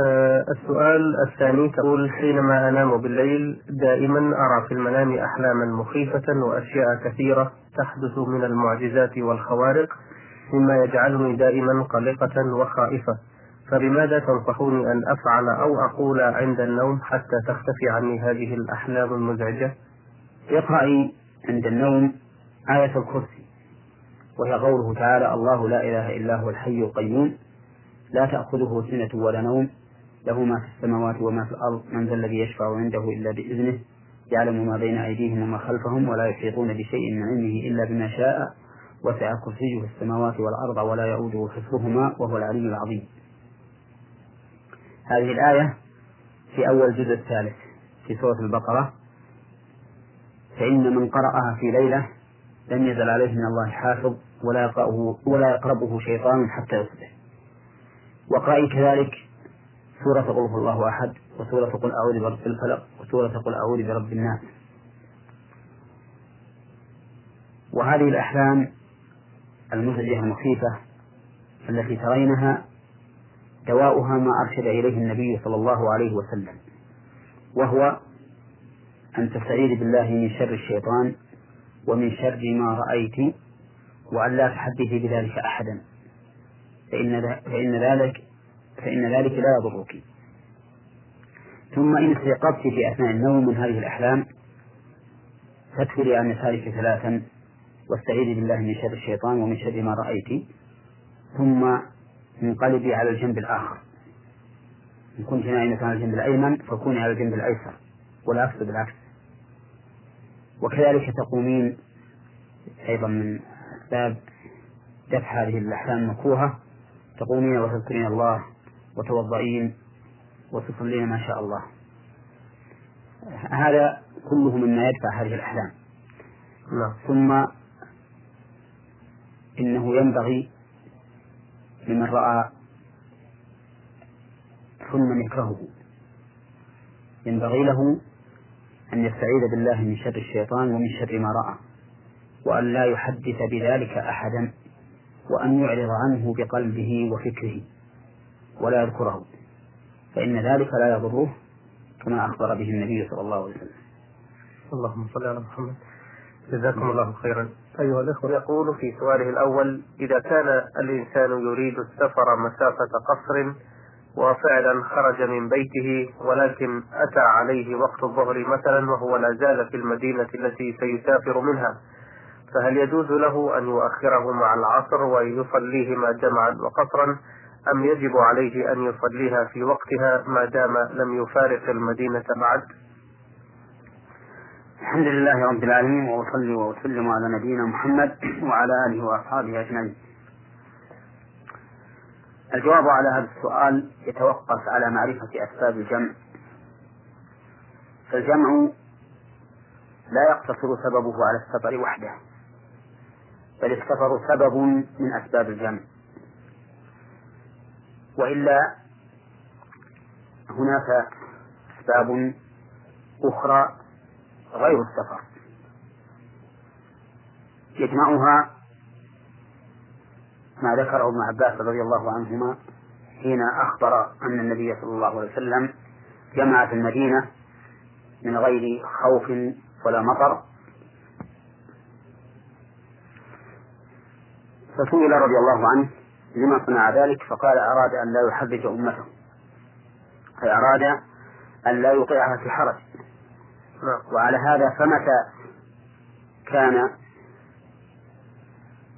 آه السؤال الثاني تقول حينما أنام بالليل دائما أرى في المنام أحلاما مخيفة وأشياء كثيرة تحدث من المعجزات والخوارق مما يجعلني دائما قلقة وخائفة. فبماذا تنصحوني أن أفعل أو أقول عند النوم حتى تختفي عني هذه الأحلام المزعجة؟ اقرأي عند النوم آية الكرسي وهي قوله تعالى الله لا إله إلا هو الحي القيوم لا تأخذه سنة ولا نوم. له ما في السماوات وما في الأرض من ذا الذي يشفع عنده إلا بإذنه يعلم ما بين أيديهم وما خلفهم ولا يحيطون بشيء من علمه إلا بما شاء وسع كرسيه السماوات والأرض ولا يؤوده حفظهما وهو العلي العظيم. هذه الآية في أول الجزء الثالث في سورة البقرة. فإن من قرأها في ليلة لم يزل عليه من الله حافظ ولا يقرأه ولا يقربه شيطان حتى يصبح. وقرأي كذلك سورة قل هو الله أحد وسورة قل أعوذ برب الفلق وسورة قل أعوذ برب الناس. وهذه الأحلام المزعجة المخيفة التي ترينها دواؤها ما أرشد إليه النبي صلى الله عليه وسلم وهو أن تستعيذ بالله من شر الشيطان ومن شر ما رأيت وأن لا تحدثي بذلك أحدا. فإن فإن ذلك فإن ذلك لا يضرك. ثم إن استيقظت في أثناء النوم من هذه الأحلام فادخلي عن يسارك ثلاثا واستعيذي بالله من شر الشيطان ومن شر ما رأيت. ثم انقلبي على الجنب الآخر. إن كنت نائمة على الجنب الأيمن فكوني على الجنب الأيسر. والعكس بالعكس وكذلك تقومين أيضا من أسباب دفع هذه الأحلام المكروهة تقومين وتذكرين الله وتوضئين وتصلين ما شاء الله. هذا كله مما يدفع هذه الأحلام. نعم. ثم إنه ينبغي لمن رأى حلما يكرهه ينبغي له أن يستعيذ بالله من شر الشيطان ومن شر ما رأى وأن لا يحدث بذلك أحدا وأن يعرض عنه بقلبه وفكره. ولا يذكره فإن ذلك لا يضره كما أخبر به النبي صلى الله عليه وسلم. اللهم صل على محمد. جزاكم الله خيرا. أيها الأخوة يقول في سؤاله الأول إذا كان الإنسان يريد السفر مسافة قصر وفعلا خرج من بيته ولكن أتى عليه وقت الظهر مثلا وهو لا زال في المدينة التي سيسافر منها فهل يجوز له أن يؤخره مع العصر ويصليهما جمعا وقصرا؟ أم يجب عليه أن يصليها في وقتها ما دام لم يفارق المدينة بعد؟ الحمد لله رب العالمين وأصلي وأسلم على نبينا محمد وعلى آله وأصحابه أجمعين. الجواب على هذا السؤال يتوقف على معرفة أسباب الجمع. فالجمع لا يقتصر سببه على السفر وحده بل السفر سبب من أسباب الجمع. وإلا هناك أسباب أخرى غير السفر. يجمعها ما ذكره ابن عباس رضي الله عنهما حين أخبر أن النبي صلى الله عليه وسلم جمع في المدينة من غير خوف ولا مطر. فسئل رضي الله عنه لما صنع ذلك فقال أراد أن لا يحرج أمته. أي أراد أن لا يوقعها في حرج. وعلى هذا فمتى كان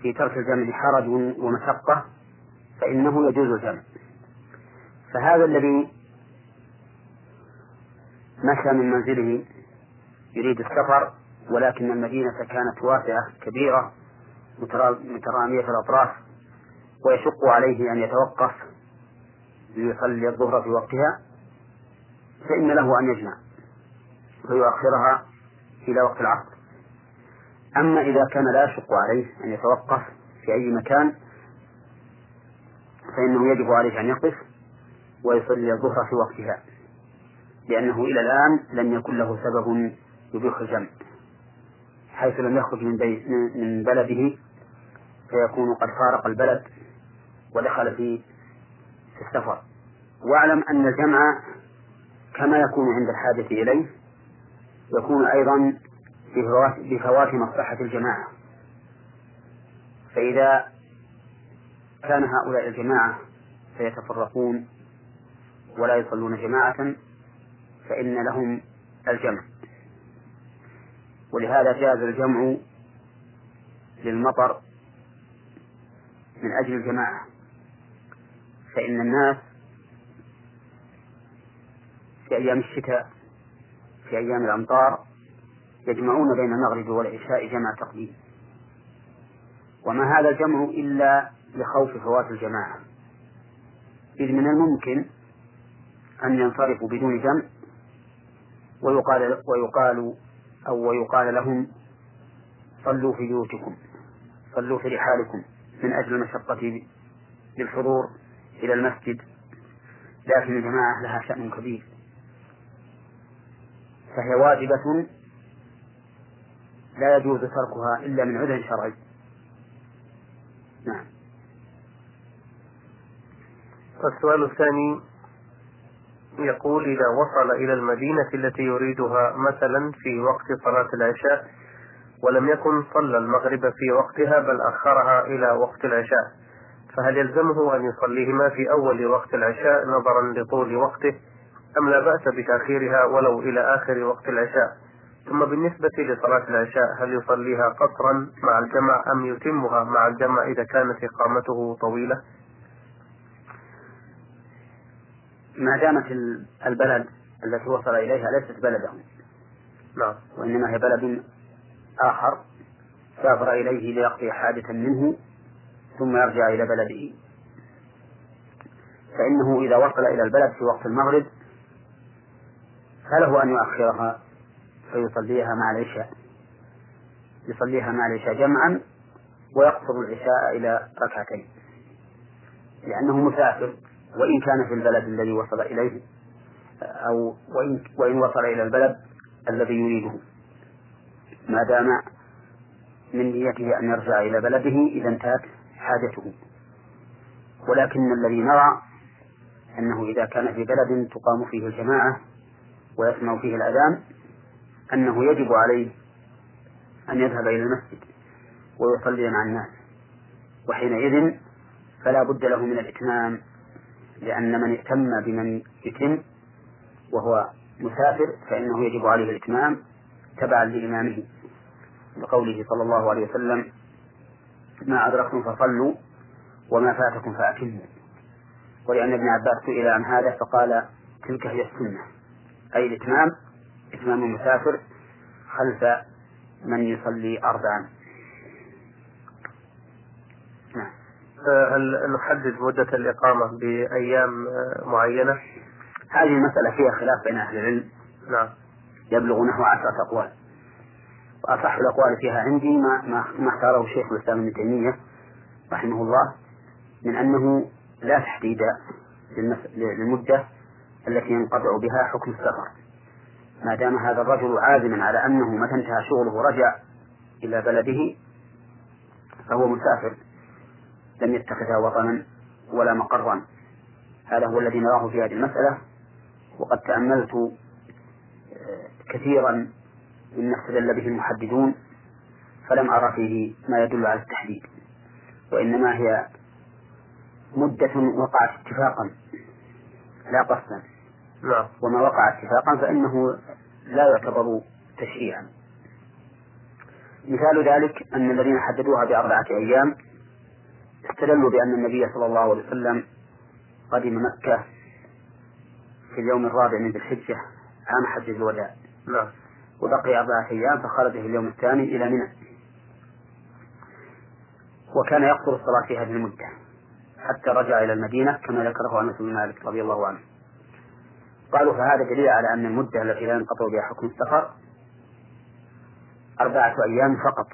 في ترك الجمع حرج ومشقة؟ فإنه يجوز الجمع فهذا الذي مشى من منزله يريد السفر ولكن المدينة كانت واسعة كبيرة مترامية الأطراف. ويشق عليه أن يتوقف ليصلي الظهر في وقتها فإن له أن يجمع ويؤخرها إلى وقت العصر. أما إذا كان لا يشق عليه أن يتوقف في أي مكان فإنه يجب عليه أن يقف ويصلي الظهر في وقتها لأنه إلى الآن لم يكن له سبب يبيح الجمع. حيث لم يخرج من, من بلده فيكون قد فارق البلد ودخل في السفر. واعلم أن الجمع كما يكون عند الحاجة إليه يكون أيضا بفوات مصلحة الجماعة. فإذا كان هؤلاء الجماعة سيتفرقون ولا يصلون جماعة فإن لهم الجمع. ولهذا جاز الجمع للمطر من أجل الجماعة. فإن الناس في أيام الشتاء في أيام الأمطار يجمعون بين المغرب والعشاء جمع تقديم. وما هذا الجمع إلا لخوف فوات الجماعة. إذ من الممكن أن ينصرفوا بدون جمع ويقال ويقال أو ويقال لهم صلوا في بيوتكم صلوا في رحالكم من أجل المشقة بالحضور إلى المسجد. لكن الجماعة لها شأن كبير. فهي واجبة لا يجوز تركها إلا من عذر شرعي. نعم. السؤال الثاني يقول إذا وصل إلى المدينة التي يريدها مثلا في وقت صلاة العشاء ولم يكن صلى المغرب في وقتها بل أخرها إلى وقت العشاء. فهل يلزمه أن يصليهما في أول وقت العشاء نظرا لطول وقته أم لا بأس بتأخيرها ولو إلى آخر وقت العشاء؟ ثم بالنسبة لصلاة العشاء هل يصليها قصرا مع الجمع أم يتمها مع الجمع إذا كانت إقامته طويلة؟ ما دامت البلد التي وصل إليها ليست بلده نعم. وإنما هي بلد آخر سافر إليه ليقضي حاجة منه. ثم يرجع إلى بلده. فإنه إذا وصل إلى البلد في وقت المغرب فله أن يؤخرها فيصليها مع العشاء. يصليها مع العشاء جمعا ويقصر العشاء إلى ركعتين. لأنه مسافر وإن كان في البلد الذي وصل إليه أو وإن, وإن وصل إلى البلد الذي يريده. ما دام من نيته أن يرجع إلى بلده إذا انتهت حاجته ولكن الذي نرى أنه إذا كان في بلد تقام فيه الجماعة ويسمع فيه الأذان أنه يجب عليه أن يذهب إلى المسجد ويصلي مع الناس. وحينئذ فلا بد له من الإتمام لأن من اهتم بمن يتم وهو مسافر فإنه يجب عليه الإتمام تبعا لإمامه لقوله صلى الله عليه وسلم ما أدركتم فصلوا وما فاتكم فأتموا ولأن ابن عباس سئل عن هذا فقال تلك هي السنة. أي الإتمام؟ إتمام المسافر خلف من يصلي أربعا. نعم. هل نحدد مدة الإقامة بأيام معينة؟ هذه المسألة فيها خلاف بين أهل العلم. نعم. يبلغ نحو عشرة أقوال. وأصح الأقوال فيها عندي ما ما, اختاره شيخ الإسلام ابن تيمية رحمه الله من أنه لا تحديد للمدة التي ينقطع بها حكم السفر. ما دام هذا الرجل عازما على أنه متى انتهى شغله رجع إلى بلده فهو مسافر لم يتخذها وطنا ولا مقرا. هذا هو الذي نراه في هذه المسألة وقد تأملت آه، كثيرا مما استدل به المحددون فلم أرى فيه ما يدل على التحديد وإنما هي مدة وقعت اتفاقا لا قصدا. نعم. وما وقع اتفاقا فإنه لا يعتبر تشريعا. مثال ذلك أن الذين حددوها بأربعة أيام استدلوا بأن النبي صلى الله عليه وسلم قدم مكة في اليوم الرابع من ذي الحجة عام حج الوداع. نعم. وبقي أربعة أيام فخرج في اليوم الثاني إلى منى. وكان يقصر الصلاة في هذه المدة حتى رجع إلى المدينة كما ذكره أنس بن مالك رضي الله عنه. قالوا فهذا دليل على أن المدة التي لا ينقطع بها حكم السفر أربعة أيام فقط.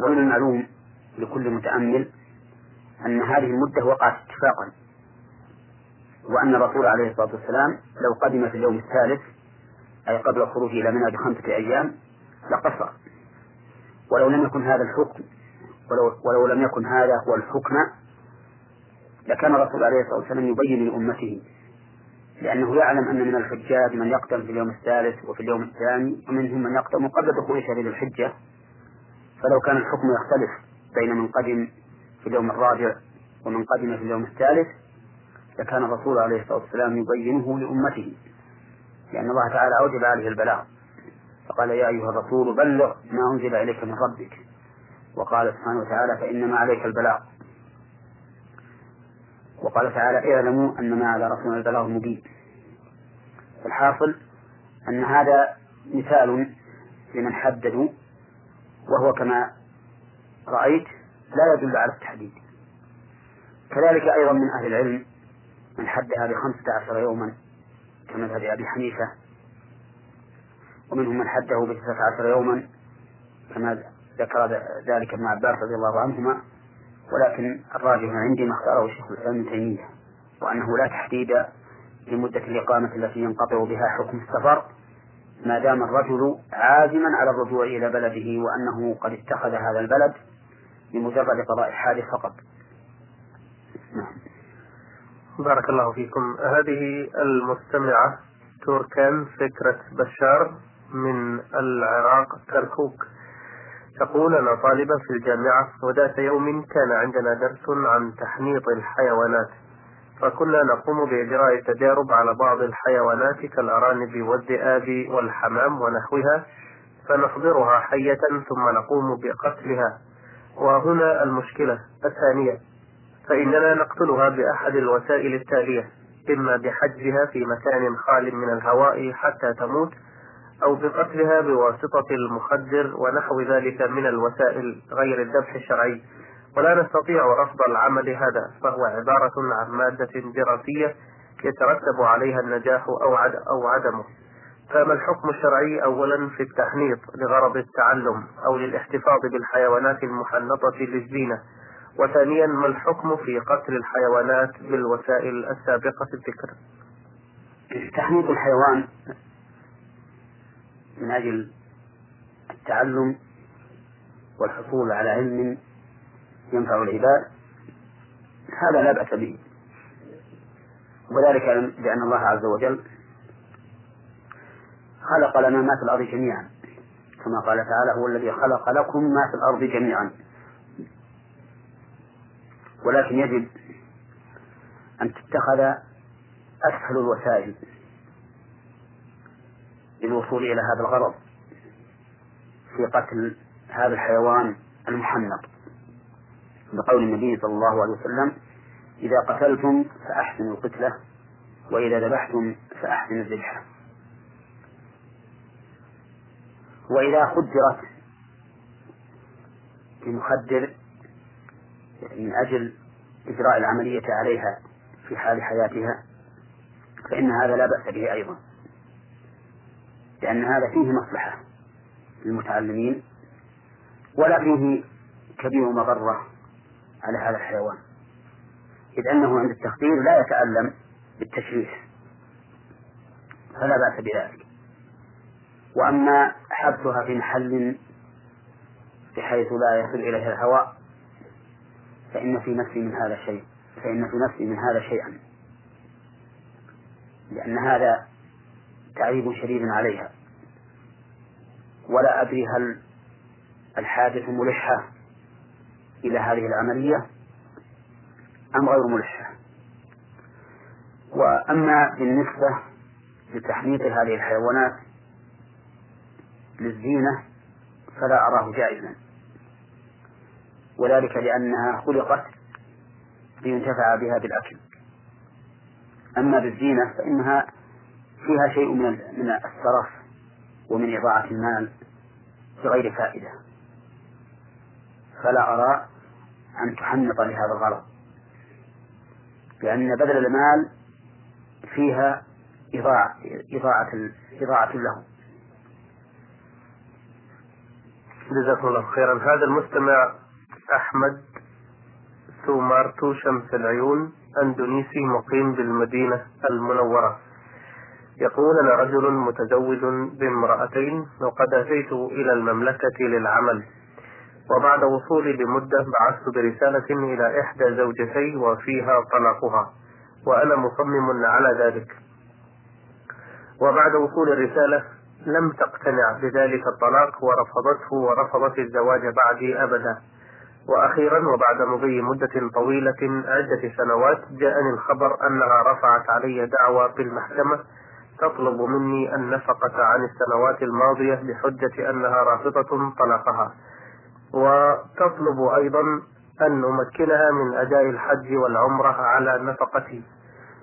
ومن المعلوم لكل متأمل أن هذه المدة وقعت اتفاقا وأن الرسول عليه الصلاة والسلام لو قدم في اليوم الثالث أي قبل الخروج إلى منى بخمسة أيام لقصر. ولو لم يكن هذا الحكم ولو, ولو لم يكن هذا هو الحكم لكان الرسول عليه الصلاة والسلام يبين لأمته لأنه يعلم أن من الحجاج من يقدم في اليوم الثالث وفي اليوم الثاني ومنهم من يقدم قبل دخول شهر الحجة. فلو كان الحكم يختلف بين من قدم في اليوم الرابع ومن قدم في اليوم الثالث لكان الرسول عليه الصلاة والسلام يبينه لأمته. لأن الله تعالى أوجب عليه البلاغ. فقال يا أيها الرسول بلغ ما أنزل إليك من ربك. وقال سبحانه وتعالى فإنما عليك البلاغ. وقال تعالى اعلموا أن ما على رسولنا البلاغ المبين. الحاصل أن هذا مثال لمن حددوا وهو كما رأيت لا يدل على التحديد. كذلك أيضا من أهل العلم من حدها بخمسة عشر يوما. كمذهب أبي حنيفة. ومنهم من حده بتسعة عشر يوما كما ذكر ذلك ابن عباس رضي الله عنهما. ولكن الراجح عندي ما اختاره الشيخ الإسلام ابن تيمية وأنه لا تحديد لمدة الإقامة التي ينقطع بها حكم السفر ما دام الرجل عازما على الرجوع إلى بلده وأنه قد اتخذ هذا البلد لمجرد قضاء الحاجة فقط. نعم. بارك الله فيكم. هذه المستمعة توركان فكرة بشار من العراق كركوك تقول أنا طالبة في الجامعة وذات يوم كان عندنا درس عن تحنيط الحيوانات. فكنا نقوم بإجراء تجارب على بعض الحيوانات كالأرانب والذئاب والحمام ونحوها فنحضرها حية ثم نقوم بقتلها. وهنا المشكلة الثانية. فإننا نقتلها بأحد الوسائل التالية إما بحجزها في مكان خال من الهواء حتى تموت أو بقتلها بواسطة المخدر ونحو ذلك من الوسائل غير الذبح الشرعي. ولا نستطيع رفض العمل هذا فهو عبارة عن مادة دراسية يترتب عليها النجاح أو أو عدمه. فما الحكم الشرعي أولا في التحنيط لغرض التعلم أو للاحتفاظ بالحيوانات المحنطة للزينة؟ وثانيا ما الحكم في قتل الحيوانات بالوسائل السابقة الذكر تحنيط الحيوان من أجل التعلم والحصول على علم ينفع العباد هذا لا بأس به. وذلك لأن الله عز وجل خلق لنا ما في الأرض جميعا كما قال تعالى هو الذي خلق لكم ما في الأرض جميعا ولكن يجب أن تتخذ أسهل الوسائل للوصول إلى هذا الغرض في قتل هذا الحيوان المحنط. بقول النبي صلى الله عليه وسلم إذا قتلتم فأحسنوا القتلة وإذا ذبحتم فأحسنوا الذبحة. وإذا خدرت بمخدر من أجل إجراء العملية عليها في حال حياتها فإن هذا لا بأس به أيضا لأن هذا فيه مصلحة للمتعلمين ولا فيه كبير مضرة على هذا الحيوان إذ أنه عند التخدير لا يتألم بالتشريح فلا بأس بذلك. وأما حبسها في محل بحيث لا يصل إليها الهواء فإن في نفسي من هذا شيء فإن في نفسي من هذا شيئا. لأن هذا تعذيب شديد عليها. ولا أدري هل الحادث ملحة إلى هذه العملية أم غير ملحة وأما بالنسبة لتحنيط هذه الحيوانات للزينة فلا أراه جائزا. وذلك لأنها خلقت لينتفع بها بالأكل. أما بالزينة فإنها فيها شيء من من السرف ومن إضاعة المال بغير فائدة. فلا أرى أن تحنط لهذا الغرض. لأن بذل المال فيها إضاعة إضاعة إضاعة له. جزاكم الله خيرا. هذا المستمع أحمد سومارتو شمس العيون أندونيسي مقيم بالمدينة المنورة. يقول أنا رجل متزوج بامرأتين وقد أتيت إلى المملكة للعمل. وبعد وصولي بمدة بعثت برسالة إلى إحدى زوجتي وفيها طلاقها وأنا مصمم على ذلك. وبعد وصول الرسالة لم تقتنع بذلك الطلاق ورفضته ورفضت الزواج بعدي أبدا. وأخيرا وبعد مضي مدة طويلة عدة سنوات جاءني الخبر أنها رفعت علي دعوى في المحكمة تطلب مني النفقة عن السنوات الماضية بحجة أنها رافضة طلاقها وتطلب أيضا أن نمكنها من أداء الحج والعمرة على نفقتي.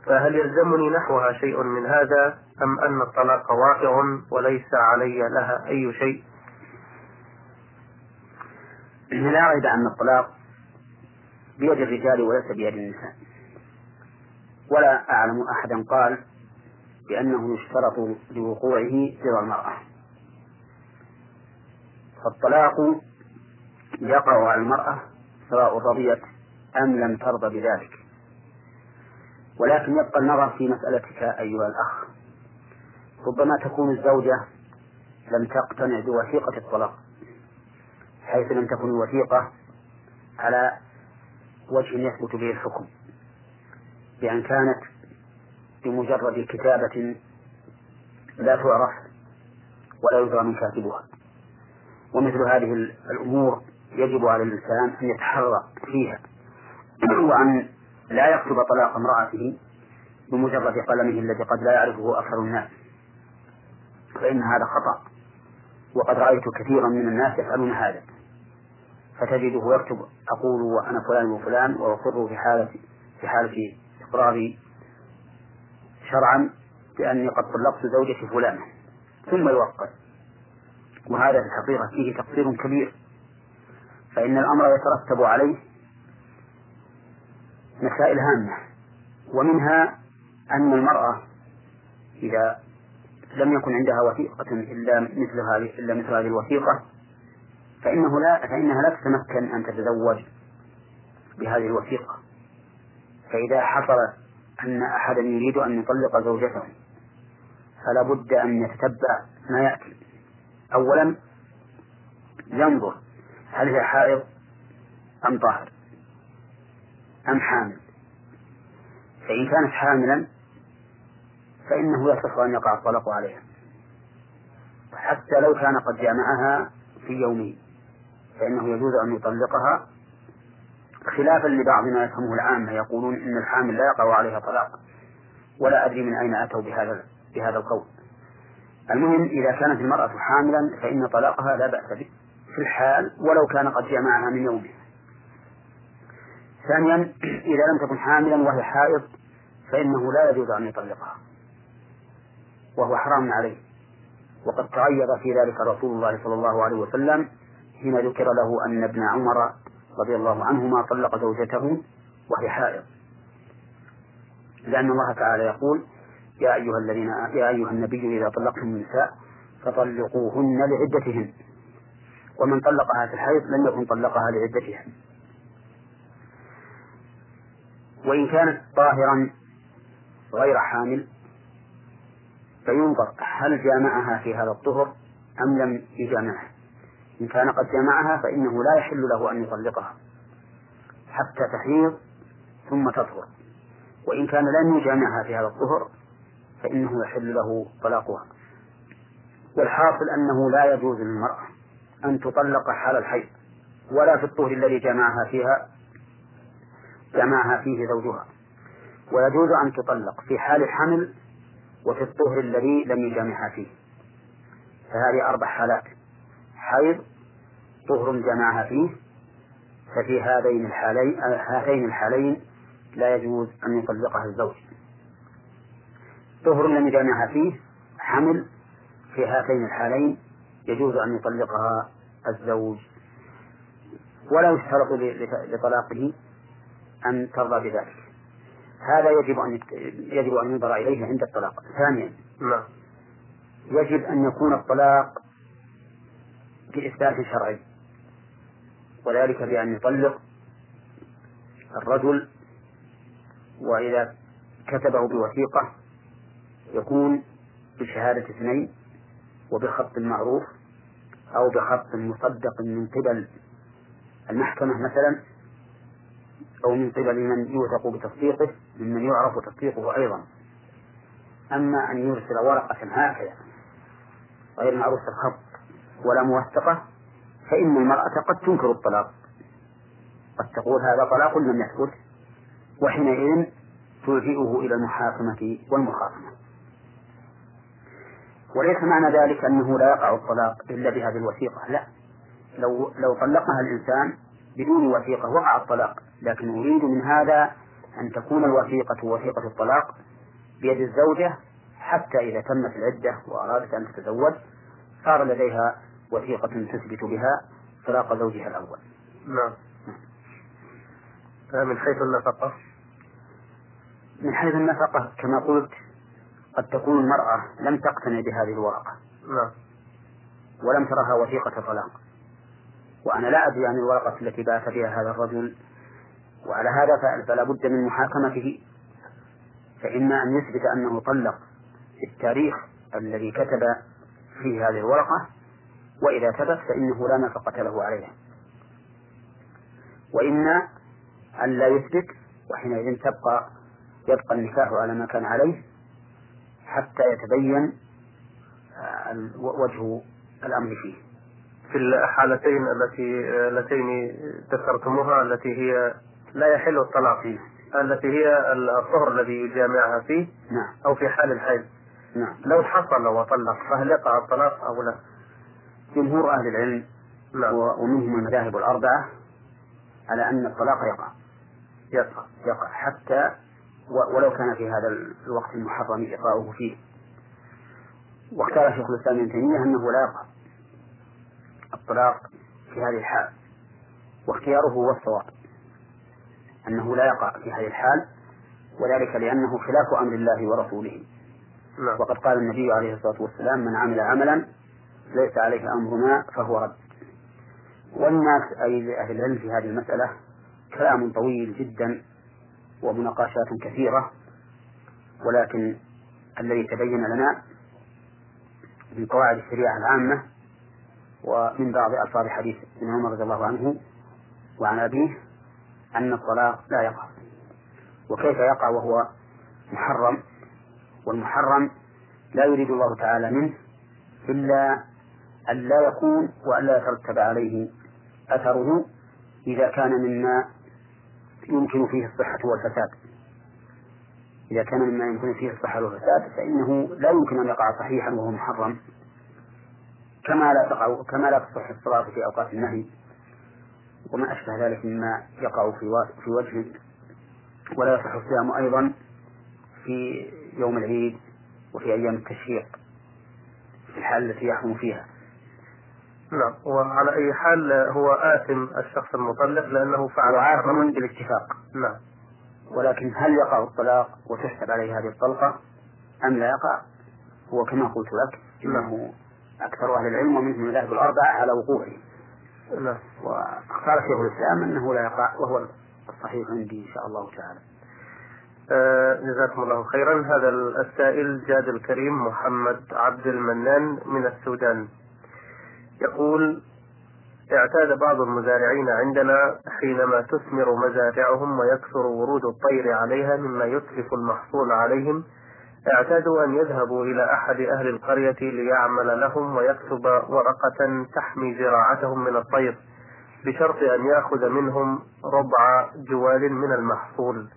فهل يلزمني نحوها شيء من هذا أم أن الطلاق واقع وليس علي لها أي شيء؟ لا ريب أن الطلاق بيد الرجال وليس بيد النساء. ولا أعلم أحدا قال بأنه يشترط لوقوعه رضا المرأة. فالطلاق يقع على المرأة سواء رضيت أم لم ترضى بذلك. ولكن يبقى النظر في مسألتك أيها الأخ. ربما تكون الزوجة لم تقتنع بوثيقة الطلاق. حيث لم تكن الوثيقة على وجه يثبت به الحكم بأن كانت بمجرد كتابة لا تعرف ولا يدرى من كاتبها. ومثل هذه الأمور يجب على الإنسان أن يتحرى فيها وأن لا يكتب طلاق امرأته بمجرد قلمه الذي قد لا يعرفه أكثر الناس فإن هذا خطأ وقد رأيت كثيرا من الناس يفعلون هذا. فتجده يكتب أقول وأنا فلان وفلان وأقر في حالة في حالة إقراري شرعا بأني قد طلقت زوجتي فلانة. ثم يوقع وهذا في الحقيقة فيه تقصير كبير. فإن الأمر يترتب عليه مسائل هامة. ومنها أن المرأة إذا لم يكن عندها وثيقة إلا مثل هذه إلا مثل هذه الوثيقة فإنه لا فإنها لا تتمكن أن تتزوج بهذه الوثيقة. فإذا حصل أن أحدا يريد أن يطلق زوجته فلا بد أن يتتبع ما يأتي. أولا ينظر هل هي حائض أم طاهر أم حامل. فإن كانت حاملا فإنه يصح أن يقع الطلاق عليها حتى لو كان قد جامعها في يومين. فإنه يجوز أن يطلقها خلافا لبعض ما يفهمه العامة يقولون إن الحامل لا يقع عليها طلاق ولا أدري من أين أتوا بهذا بهذا القول. المهم إذا كانت المرأة حاملا فإن طلاقها لا بأس به في الحال ولو كان قد جمعها من يومه. ثانيا إذا لم تكن حاملا وهي حائض فإنه لا يجوز أن يطلقها وهو حرام عليه. وقد تغير في ذلك رسول الله صلى الله عليه وسلم حين ذكر له أن ابن عمر رضي الله عنهما طلق زوجته وهي حائض. لأن الله تعالى يقول يا أيها الذين يا أيها النبي إذا طلقتم النساء فطلقوهن لعدتهن. ومن طلقها في الحيض لم يكن طلقها لعدتها وإن كانت طاهرا غير حامل فينظر هل جامعها في هذا الطهر أم لم يجامعها. إن كان قد جمعها فإنه لا يحل له أن يطلقها حتى تحيض ثم تطهر. وإن كان لم يجامعها في هذا الطهر فإنه يحل له طلاقها. والحاصل أنه لا يجوز للمرأة أن تطلق حال الحيض ولا في الطهر الذي جمعها فيها جمعها فيه زوجها. ويجوز أن تطلق في حال الحمل وفي الطهر الذي لم يجامعها فيه. فهذه أربع حالات. حيض طهر جمعها فيه ففي هذين الحالين هاتين الحالين لا يجوز أن يطلقها الزوج. طهر لم يجامعها فيه حمل في هاتين الحالين يجوز أن يطلقها الزوج. ولا يشترط لطلاقه أن ترضى بذلك. هذا يجب أن يجب أن ينظر إليه عند الطلاق. ثانيا نعم. يجب أن يكون الطلاق بإثبات شرعي. وذلك بأن يطلق الرجل وإذا كتبه بوثيقة يكون بشهادة اثنين وبخط معروف أو بخط مصدق من قبل المحكمة مثلا أو من قبل من يوثق بتصديقه ممن يعرف تصديقه أيضا. أما أن يرسل ورقة هكذا غير معروف الخط ولا موثقة فإن المرأة قد تنكر الطلاق. قد تقول هذا طلاق لم يثبت وحينئذ تلجئه إلى المحاكمة والمخاصمة. وليس معنى ذلك أنه لا يقع الطلاق إلا بهذه الوثيقة لا. لو لو طلقها الإنسان بدون وثيقة وقع الطلاق لكن أريد من هذا أن تكون الوثيقة وثيقة الطلاق بيد الزوجة حتى إذا تمت العدة وأرادت أن تتزوج صار لديها وثيقة تثبت بها طلاق زوجها الأول. نعم. من حيث النفقة؟ من حيث النفقة كما قلت قد تكون المرأة لم تقتنع بهذه الورقة. نعم. ولم ترها وثيقة طلاق وأنا لا أدري عن الورقة التي بات بها هذا الرجل. وعلى هذا فلا بد من محاكمته. فإما أن يثبت أنه طلق في التاريخ الذي كتب فيه هذه الورقة وإذا ثبت فإنه لا نفقة له عليها وإما أن لا يثبت وحينئذ تبقى يبقى النكاح على ما كان عليه حتى يتبين آه، وجه الأمر فيه. في الحالتين التي اللتين ذكرتموها التي هي لا يحل الطلاق فيه التي هي الطهر الذي يجامعها فيه نعم. أو في حال الحيض. نعم. لو حصل وطلق فهل يقع الطلاق أو لا؟ جمهور أهل العلم نعم. ومنهم المذاهب الأربعة على أن الطلاق يقع. يقع. يقع. حتى ولو كان في هذا الوقت المحرم إقاؤه فيه. واختار شيخ الإسلام ابن تيمية أنه لا يقع الطلاق في هذه الحال. واختياره هو الصواب. أنه لا يقع في هذه الحال وذلك لأنه خلاف أمر الله ورسوله. نعم. وقد قال النبي عليه الصلاة والسلام من عمل عملا ليس عليه أمرنا فهو رد. والناس أي أهل العلم في هذه المسألة كلام طويل جدا ومناقشات كثيرة ولكن الذي تبين لنا من قواعد الشريعة العامة ومن بعض ألفاظ حديث ابن عمر رضي الله عنه وعن أبيه أن الطلاق لا يقع. وكيف يقع وهو محرم؟ والمحرم لا يريد الله تعالى منه إلا أن لا يكون وأن لا يترتب عليه أثره إذا كان مما يمكن فيه الصحة والفساد. إذا كان مما يمكن فيه الصحة والفساد فإنه لا يمكن أن يقع صحيحا وهو محرم. كما لا تقع كما لا تصح الصلاة في أوقات النهي. وما أشبه ذلك مما يقع في في وجه. ولا يصح الصيام أيضا في يوم العيد وفي أيام التشريق في الحال التي يحرم فيها. نعم. وعلى أي حال هو آثم الشخص المطلق لأنه فعل آثم بالاتفاق. نعم. ولكن هل يقع الطلاق وتحسب عليه هذه الطلقة؟ أم لا يقع؟ هو كما قلت لك إنه أكثر أهل العلم ومنهم المذاهب الأربعة على وقوعه. نعم. واختار شيخ الإسلام أنه لا يقع وهو الصحيح عندي إن شاء الله تعالى. آه جزاكم الله خيرا. هذا السائل جاد الكريم محمد عبد المنان من السودان. يقول اعتاد بعض المزارعين عندنا حينما تثمر مزارعهم ويكثر ورود الطير عليها مما يتلف المحصول عليهم اعتادوا أن يذهبوا إلى أحد أهل القرية ليعمل لهم ويكتب ورقة تحمي زراعتهم من الطير بشرط أن يأخذ منهم ربع جوال من المحصول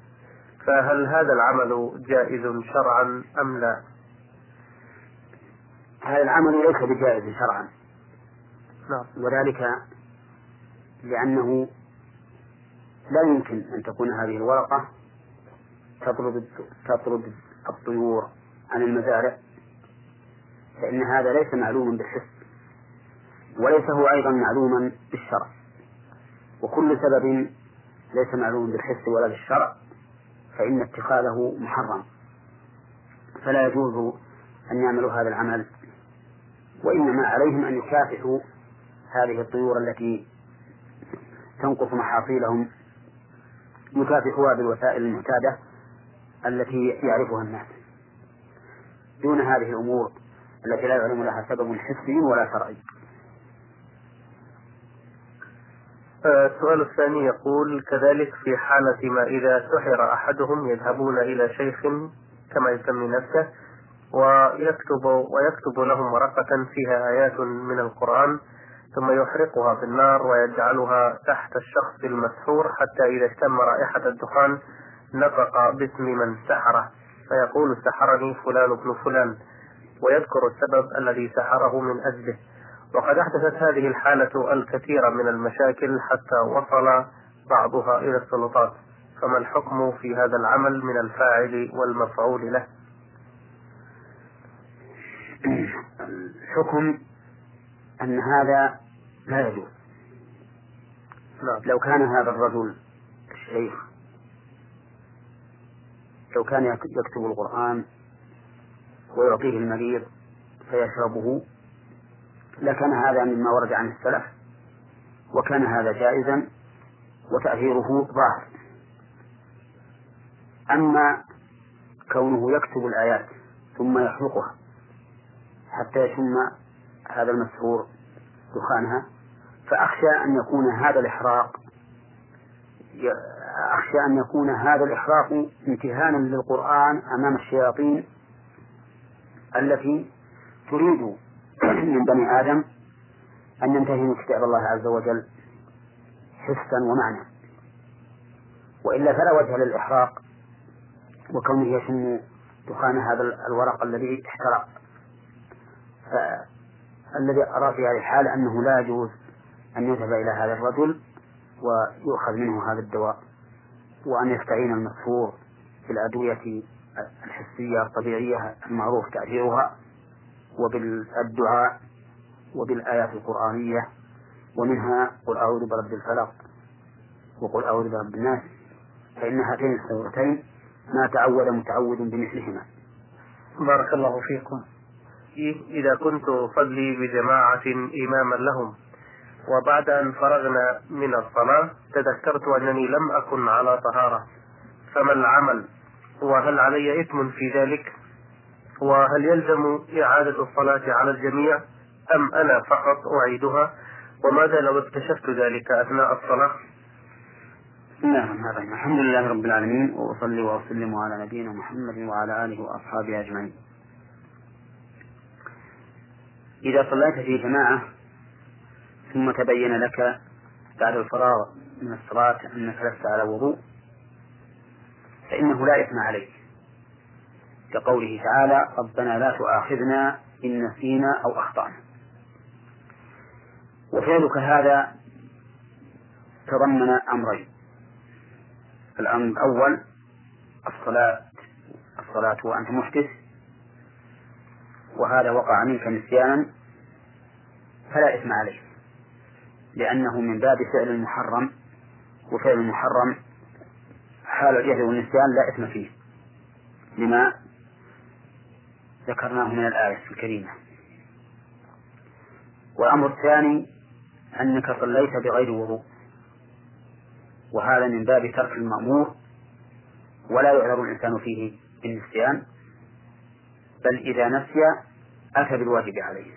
فهل هذا العمل جائز شرعا أم لا؟ هذا العمل ليس بجائز شرعا وذلك لأنه لا يمكن أن تكون هذه الورقة تطرد تطرد الطيور عن المزارع فإن هذا ليس معلوما بالحس وليس هو أيضا معلوما بالشرع وكل سبب ليس معلوما بالحس ولا بالشرع فإن اتخاذه محرم. فلا يجوز أن يعملوا هذا العمل وإنما عليهم أن يكافحوا هذه الطيور التي تنقص محاصيلهم يكافحوها بالوسائل المعتادة التي يعرفها الناس. دون هذه الأمور التي لا يعلم لها سبب حسي ولا شرعي. آه، السؤال الثاني يقول كذلك في حالة ما إذا سحر أحدهم يذهبون إلى شيخ كما يسمي نفسه ويكتب ويكتب لهم ورقة فيها آيات من القرآن ثم يحرقها في النار ويجعلها تحت الشخص المسحور حتى إذا اشتم رائحة الدخان نطق باسم من سحره فيقول سحرني فلان ابن فلان ويذكر السبب الذي سحره من أجله. وقد أحدثت هذه الحالة الكثير من المشاكل حتى وصل بعضها إلى السلطات. فما الحكم في هذا العمل من الفاعل والمفعول له؟ الحكم أن هذا لا يجوز. لو كان هذا الرجل الشيخ لو كان يكتب القرآن ويعطيه المريض فيشربه لكان هذا مما ورد عن السلف وكان هذا جائزا وتأثيره ظاهر أما كونه يكتب الآيات ثم يحرقها حتى يشم هذا المسحور دخانها فأخشى أن يكون هذا الإحراق أخشى أن يكون هذا الإحراق امتهانا للقرآن أمام الشياطين التي تريد من بني آدم أن ينتهي كتاب الله عز وجل حسا ومعنى. وإلا فلا وجه للإحراق وكونه يشم دخان هذا الورق الذي احترق. فالذي أرى في هذه الحالة أنه لا يجوز أن يذهب إلى هذا الرجل ويؤخذ منه هذا الدواء وأن يستعين المسحور بالأدوية الحسية الطبيعية المعروف تأثيرها وبالدعاء وبالآيات القرآنية ومنها قل أعوذ برب الفلق وقل أعوذ برب الناس فإن هاتين السورتين ما تعود متعود بمثلهما. بارك الله فيكم. إذا كنت أصلي بجماعة إماما لهم. وبعد أن فرغنا من الصلاة تذكرت أنني لم أكن على طهارة. فما العمل؟ وهل علي إثم في ذلك؟ وهل يلزم إعادة الصلاة على الجميع؟ أم أنا فقط أعيدها؟ وماذا لو اكتشفت ذلك أثناء الصلاة؟ بسم الله الرحمن الرحيم الحمد لله رب العالمين وأصلي وأسلم على نبينا محمد وعلى آله وأصحابه أجمعين. إذا صليت في جماعة ثم تبين لك بعد الفراغ من الصلاة أنك لست على وضوء فإنه لا إثم عليك. كقوله تعالى ربنا لا تؤاخذنا إن نسينا أو أخطأنا وفعلك هذا تضمن أمرين. الأمر الأول الصلاة الصلاة وأنت محدث وهذا وقع منك نسيانا فلا إثم عليه لأنه من باب فعل المحرم وفعل المحرم حال الجهل والنسيان لا إثم فيه لما ذكرناه من الآية الكريمة. والأمر الثاني أنك صليت بغير وضوء وهذا من باب ترك المأمور ولا يعذر الإنسان فيه بالنسيان بل إذا نسي أتى بالواجب عليه.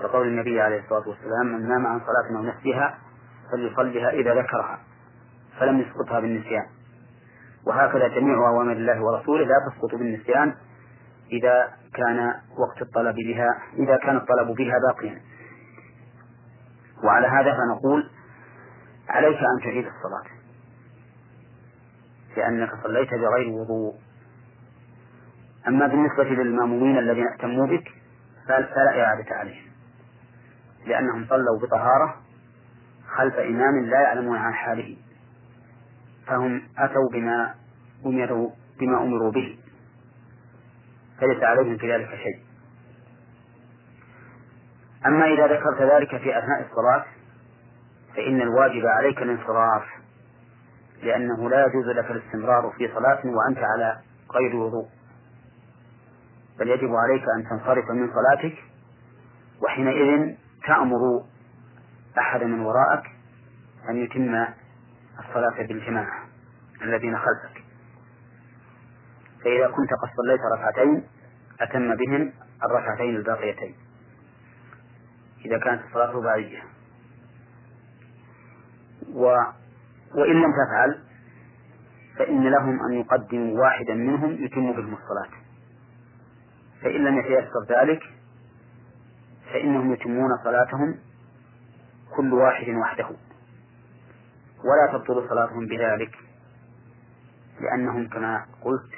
وقول النبي عليه الصلاة والسلام من نام عن صلاة أو نسيها فليصلها إذا ذكرها فلم يسقطها بالنسيان. وهكذا جميع أوامر الله ورسوله لا تسقط بالنسيان إذا كان وقت الطلب بها إذا كان الطلب بها باقيا. وعلى هذا فنقول عليك أن تعيد الصلاة لأنك صليت بغير وضوء. أما بالنسبة للمامومين الذين اهتموا بك فلا إعادة عليهم. لأنهم صلوا بطهارة خلف إمام لا يعلمون عن حاله. فهم أتوا بما أمروا بما أمروا به. فليس عليهم في ذلك شيء. أما إذا ذكرت ذلك في أثناء الصلاة فإن الواجب عليك الانصراف لأنه لا يجوز لك الاستمرار في صلاة وأنت على غير وضوء. بل يجب عليك أن تنصرف من صلاتك وحينئذ تأمر أحد من وراءك أن يتم الصلاة بالجماعة الذين خلفك. فإذا كنت قد صليت ركعتين أتم بهم الركعتين الباقيتين إذا كانت الصلاة رباعية و وإن لم تفعل فإن لهم أن يقدموا واحدا منهم يتم بهم الصلاة. فإن لم يتيسر ذلك فإنهم يتمون صلاتهم كل واحد وحده. ولا تبطل صلاتهم بذلك لأنهم كما قلت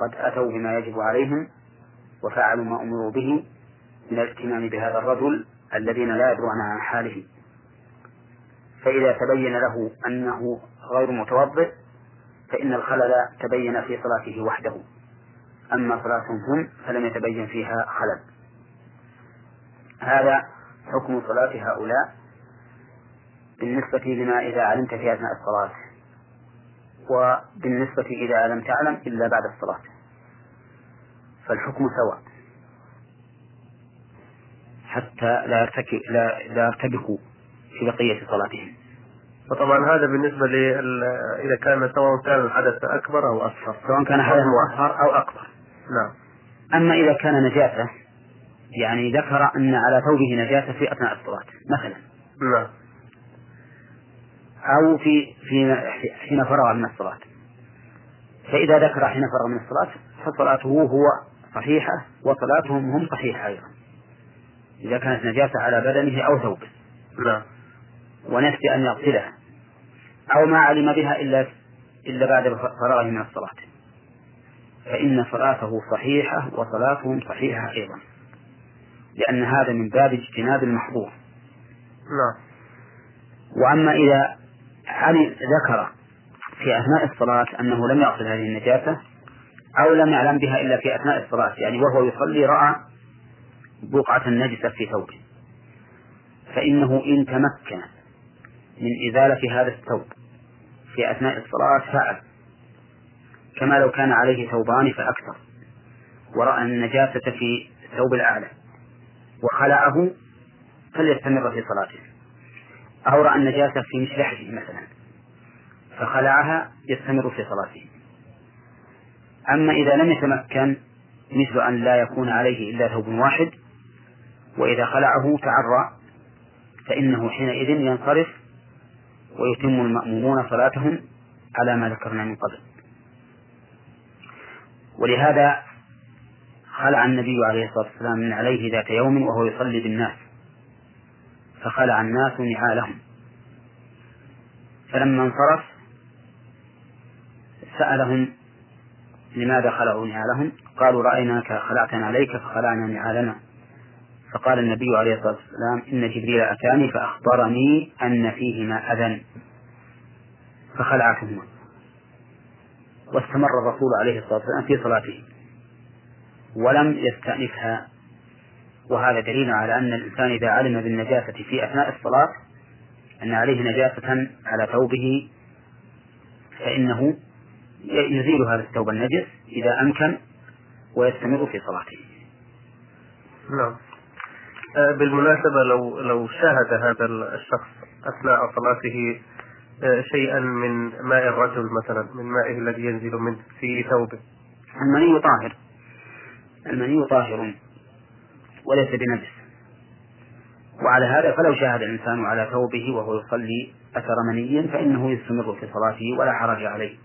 قد أتوا بما يجب عليهم وفعلوا ما أمروا به من الاهتمام بهذا الرجل الذين لا يدرون عن حاله. فإذا تبين له أنه غير متوضئ فإن الخلل تبين في صلاته وحده. أما صلاتهم هم فلم يتبين فيها خلل. هذا حكم صلاة هؤلاء بالنسبة لما إذا علمت في أثناء الصلاة وبالنسبة إذا لم تعلم إلا بعد الصلاة. فالحكم سواء. حتى لا يرتكب لا, لا يرتبكوا في بقية صلاتهم. وطبعا هذا بالنسبة إذا كان سواء كان الحدث أكبر أو أصغر. سواء كان حدث أصغر أو أكبر. نعم. أما إذا كان نجاسة يعني ذكر أن على ثوبه نجاسة في أثناء الصلاة مثلا. نعم. أو في في حين فرغ من الصلاة. فإذا ذكر حين فرغ من الصلاة فصلاته هو صحيحة وصلاتهم هم صحيحة أيضا. إذا كانت نجاسة على بدنه أو ثوبه. نعم. ونسي أن يغسلها أو ما علم بها إلا إلا بعد فراغه من الصلاة. فإن صلاته صحيحة وصلاتهم صحيحة أيضا. لأن هذا من باب اجتناب المحظور. نعم. وأما إذا علم ذكر في أثناء الصلاة أنه لم يغسل هذه النجاسة أو لم يعلم بها إلا في أثناء الصلاة يعني وهو يصلي رأى بقعة نجسة في ثوبه. فإنه إن تمكن من إزالة هذا الثوب في أثناء الصلاة فعل. كما لو كان عليه ثوبان فأكثر. ورأى النجاسة في الثوب الأعلى. وخلعه فليستمر في صلاته. أو رأى النجاسة في مشلحه مثلا. فخلعها يستمر في صلاته. أما إذا لم يتمكن مثل أن لا يكون عليه إلا ثوب واحد وإذا خلعه تعرى فإنه حينئذ ينصرف ويتم المأمومون صلاتهم على ما ذكرنا من قبل. ولهذا خلع النبي عليه الصلاة والسلام من عليه ذات يوم وهو يصلي بالناس. فخلع الناس نعالهم. فلما انصرف سألهم لماذا خلعوا نعالهم؟ قالوا رأيناك خلعتنا عليك فخلعنا نعالنا. فقال النبي عليه الصلاة والسلام إن جبريل أتاني فأخبرني أن فيهما أذى فخلعتهما. واستمر الرسول عليه الصلاة والسلام في صلاته ولم يستأنفها وهذا دليل على أن الإنسان إذا علم بالنجاسة في أثناء الصلاة أن عليه نجاسة على ثوبه فإنه يزيل هذا الثوب النجس إذا أمكن ويستمر في صلاته. نعم. آه، بالمناسبة لو لو شاهد هذا الشخص أثناء صلاته شيئا من ماء الرجل مثلا من مائه الذي ينزل من في ثوبه. المني طاهر. المني طاهر. وليس بنجس. وعلى هذا فلو شاهد الإنسان على ثوبه وهو يصلي أثر مني فإنه يستمر في صلاته ولا حرج عليه.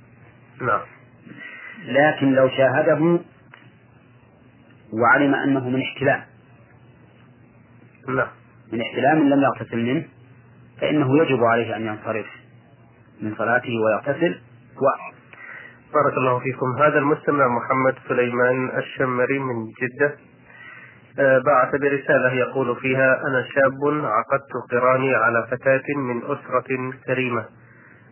نعم. لكن لو شاهده وعلم أنه من احتلام. نعم. من احتلام لم يغتسل منه فإنه يجب عليه أن ينصرف. من صلاته ويغتسل. و بارك الله فيكم. هذا المستمع محمد سليمان الشمري من جدة. آه، بعث برسالة يقول فيها أنا شاب عقدت قراني على فتاة من أسرة كريمة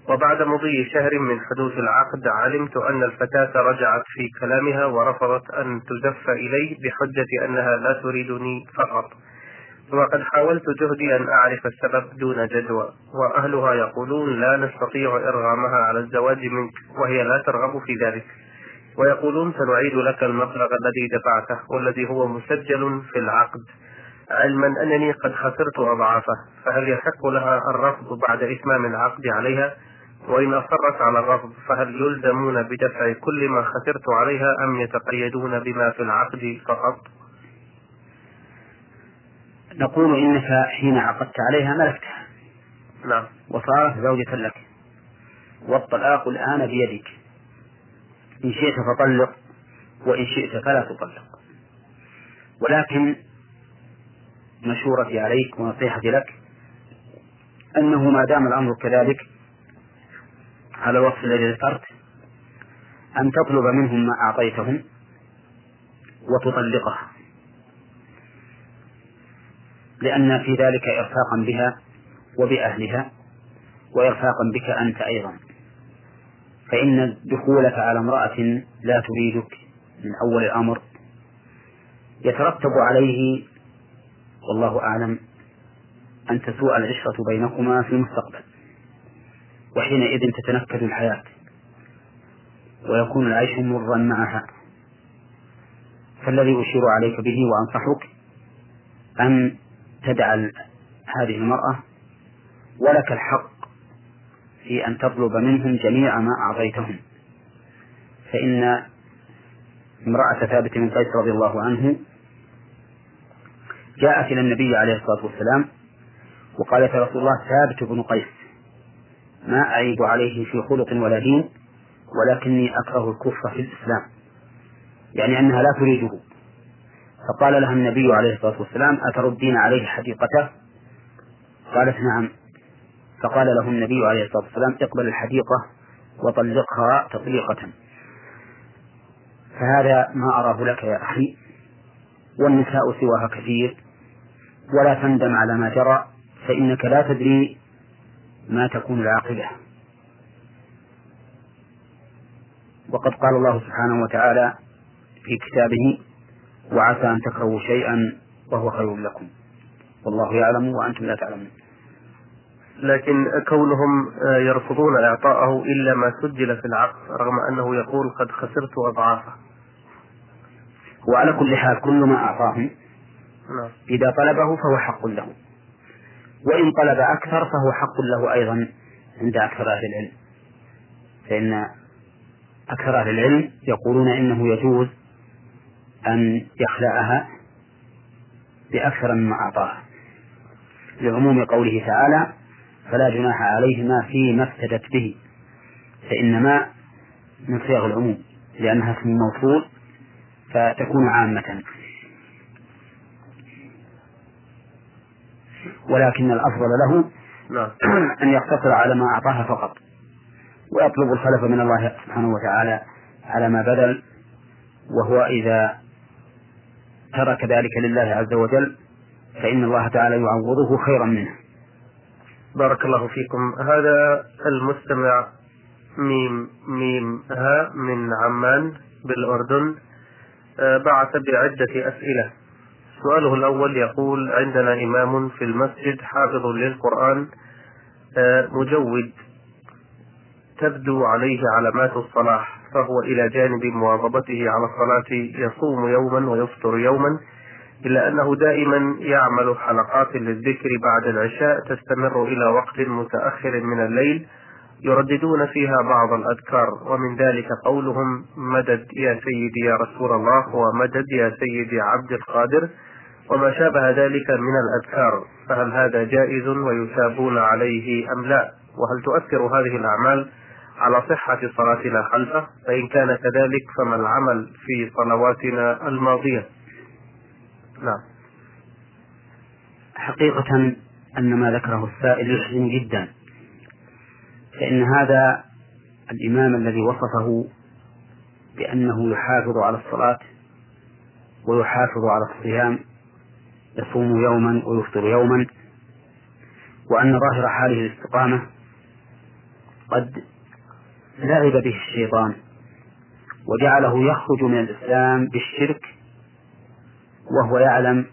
وبعد مضي شهر من حدوث العقد علمت أن الفتاة رجعت في كلامها ورفضت أن تزف إلي بحجة أنها لا تريدني فقط. وقد حاولت جهدي أن أعرف السبب دون جدوى وأهلها يقولون لا نستطيع إرغامها على الزواج منك وهي لا ترغب في ذلك. ويقولون سنعيد لك المبلغ الذي دفعته والذي هو مسجل في العقد. علما أنني قد خسرت أضعافه فهل يحق لها الرفض بعد إتمام العقد عليها؟ وإن أصرت على الرفض فهل يلزمون بدفع كل ما خسرت عليها أم يتقيدون بما في العقد فقط؟ نقول إنك حين عقدت عليها ملكتها. نعم. وصارت زوجة لك. والطلاق الآن بيدك. إن شئت فطلق وإن شئت فلا تطلق. ولكن مشورتي عليك ونصيحتي لك أنه ما دام الأمر كذلك على الوصف الذي ذكرت أن تطلب منهم ما أعطيتهم وتطلقها. لأن في ذلك إرفاقا بها وبأهلها وإرفاقا بك أنت أيضا. فإن دخولك على امرأة لا تريدك من أول الأمر يترتب عليه والله أعلم أن تسوء العشرة بينكما في المستقبل وحينئذ تتنكد الحياة ويكون العيش مرا معها. فالذي أشير عليك به وأنصحك أن تدع هذه المرأة ولك الحق في أن تطلب منهم جميع ما أعطيتهم. فإن امرأة ثابت بن قيس رضي الله عنه جاءت إلى النبي عليه الصلاة والسلام وقالت يا رسول الله ثابت بن قيس ما أعيب عليه في خلق ولا دين ولكني أكره الكفر في الإسلام. يعني أنها لا تريده. فقال لها النبي عليه الصلاة والسلام أتردين عليه حديقته؟ قالت نعم. فقال له النبي عليه الصلاة والسلام اقبل الحديقة وطلقها تطليقة. فهذا ما أراه لك يا أخي والنساء سواها كثير ولا تندم على ما جرى فإنك لا تدري ما تكون العاقبة. وقد قال الله سبحانه وتعالى في كتابه وعسى أن تكرهوا شيئا وهو خير لكم. والله يعلم وأنتم لا تعلمون. لكن كونهم يرفضون إعطاءه إلا ما سجل في العقد رغم أنه يقول قد خسرت أضعافه. وعلى كل حال كل ما أعطاهم نعم. إذا طلبه فهو حق له. وإن طلب أكثر فهو حق له أيضا عند أكثر أهل العلم. فإن أكثر أهل العلم يقولون إنه يجوز أن يخلعها بأكثر مما أعطاها. لعموم قوله تعالى فلا جناح عليهما فيما افتدت به فإنما من صيغ العموم لأنها اسم موصول فتكون عامة. ولكن الأفضل له نعم. أن يقتصر على ما أعطاها فقط. ويطلب الخلف من الله سبحانه وتعالى على ما بذل وهو إذا ترك ذلك لله عز وجل فإن الله تعالى يعوضه خيرا منه. بارك الله فيكم. هذا المستمع ميم ميم ها من عمان بالأردن آه، بعث بعدة أسئلة. سؤاله الأول يقول عندنا إمام في المسجد حافظ للقرآن آه، مجود تبدو عليه علامات الصلاح. فهو إلى جانب مواظبته على الصلاة يصوم يوما ويفطر يوما إلا أنه دائما يعمل حلقات للذكر بعد العشاء تستمر إلى وقت متأخر من الليل يرددون فيها بعض الأذكار ومن ذلك قولهم مدد يا سيدي يا رسول الله ومدد يا سيدي عبد القادر وما شابه ذلك من الأذكار فهل هذا جائز ويثابون عليه أم لا؟ وهل تؤثر هذه الأعمال؟ على صحة صلاتنا خلفه فإن كان كذلك فما العمل في صلواتنا الماضية. نعم. حقيقة أن ما ذكره السائل يحزن جدا. فإن هذا الإمام الذي وصفه بأنه يحافظ على الصلاة ويحافظ على الصيام يصوم يوما ويفطر يوما وأن ظاهر حاله الاستقامة قد لعب به الشيطان وجعله يخرج من الإسلام بالشرك وهو يعلم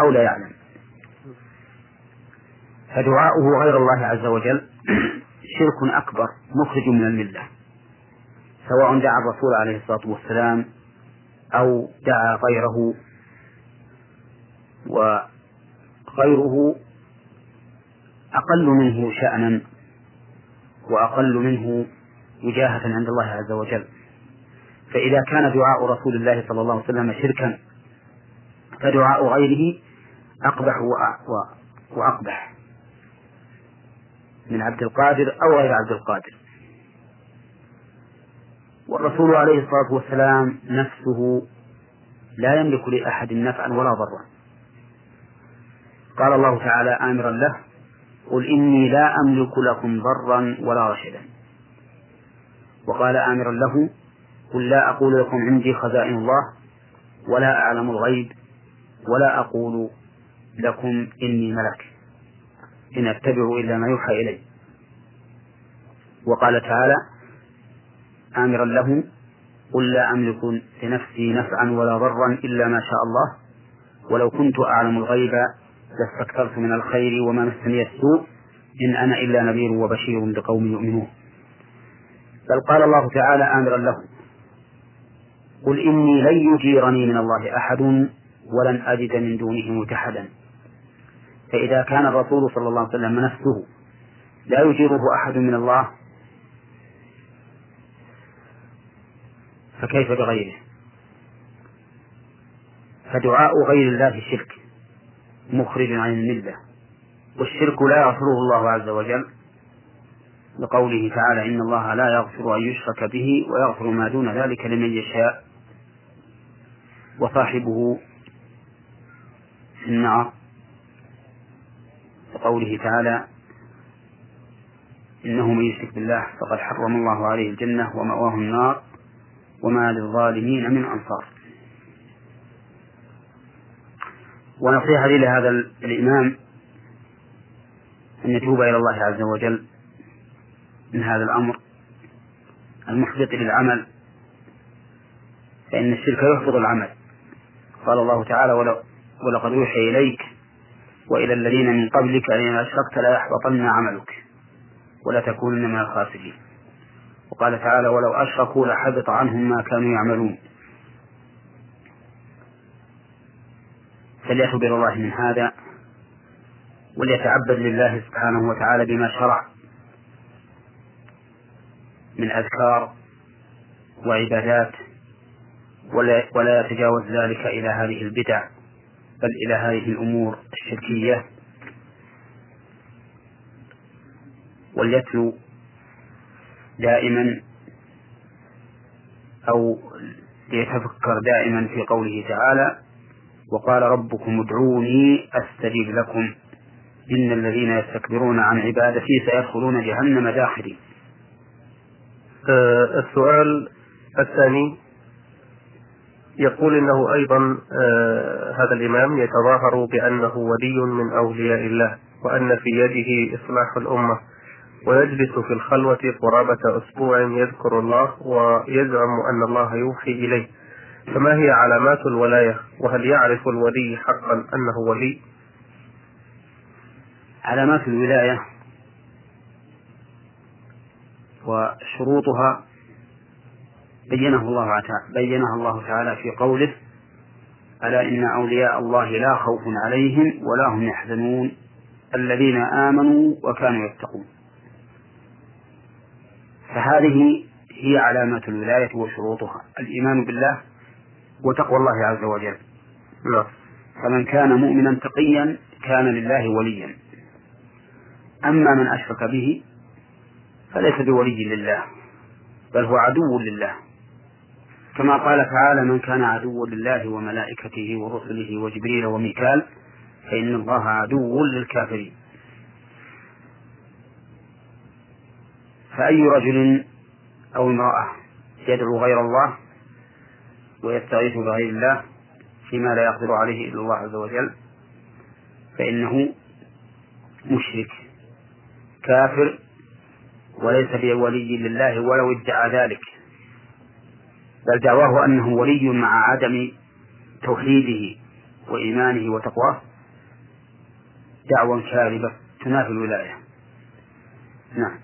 أو لا يعلم. فدعاؤه غير الله عز وجل شرك أكبر مخرج من الملة. سواء دعا الرسول عليه الصلاة والسلام أو دعا غيره وغيره أقل منه شأنا وأقل منه وجاهة عند الله عز وجل. فإذا كان دعاء رسول الله صلى الله عليه وسلم شركا فدعاء غيره أقبح وأقبح. من عبد القادر أو غير عبد القادر. والرسول عليه الصلاة والسلام نفسه لا يملك لأحد نفعا ولا ضرا. قال الله تعالى آمرا له قل إني لا أملك لكم ضرا ولا رشدا. وقال آمرا له قل لا أقول لكم عندي خزائن الله ولا أعلم الغيب ولا أقول لكم إني ملك. إن أتبع إلا ما يوحى إلي. وقال تعالى آمرا له قل لا أملك لنفسي نفعا ولا ضرا إلا ما شاء الله ولو كنت أعلم الغيب لاستكثرت من الخير وما مسني السوء إن أنا إلا نذير وبشير لقوم يؤمنون. بل قال الله تعالى آمرا له. قل إني لن يجيرني من الله أحد ولن أجد من دونه ملتحدا فإذا كان الرسول صلى الله عليه وسلم نفسه لا يجيره أحد من الله فكيف بغيره؟ فدعاء غير الله شرك مخرج عن الملة والشرك لا يغفره الله عز وجل. لقوله تعالى إن الله لا يغفر أن يشرك به ويغفر ما دون ذلك لمن يشاء وصاحبه في النار. وقوله تعالى إنه من يشرك بالله فقد حرم الله عليه الجنة ومأواه النار وما للظالمين من أنصار. ونصيحة لهذا الإمام أن يتوب إلى الله عز وجل من هذا الأمر المحبط للعمل فإن الشرك يحبط العمل. قال الله تعالى ولقد أوحي إليك وإلى الذين من قبلك لئن أشركت ليحبطن عملك ولا تكونن من الخاسرين. وقال تعالى ولو أشركوا لحبط عنهم ما كانوا يعملون. فليتب إلى الله من هذا وليتعبد لله سبحانه وتعالى بما شرع. من أذكار وعبادات ولا, ولا يتجاوز ذلك إلى هذه البدع بل إلى هذه الأمور الشركية. وليتلو دائما أو ليتفكر دائما في قوله تعالى وقال ربكم ادعوني أستجيب لكم. إن الذين يستكبرون عن عبادتي سيدخلون جهنم داخلين السؤال الثاني يقول إنه أيضا آه هذا الإمام يتظاهر بأنه ولي من أولياء الله وأن في يده إصلاح الأمة ويجلس في الخلوة قرابة أسبوع يذكر الله ويزعم أن الله يوحي إليه. فما هي علامات الولاية؟ وهل يعرف الولي حقا أنه ولي؟ علامات الولاية؟ وشروطها بينه الله تعالى بينها الله تعالى في قوله ألا إن أولياء الله لا خوف عليهم ولا هم يحزنون الذين آمنوا وكانوا يتقون. فهذه هي علامات الولاية وشروطها. الإيمان بالله وتقوى الله عز وجل. فمن كان مؤمنا تقيا كان لله وليا. أما من أشرك به فليس بولي لله بل هو عدو لله. كما قال تعالى من كان عدوا لله وملائكته ورسله وجبريل وميكال فإن الله عدو للكافرين. فأي رجل أو امرأة يدعو غير الله ويستغيث بغير الله فيما لا يقدر عليه إلا الله عز وجل فإنه مشرك كافر وليس بولي لله ولو ادعى ذلك. بل دعواه أنه ولي مع عدم توحيده وإيمانه وتقواه. دعوى كاذبة تنافي الولاية. نعم.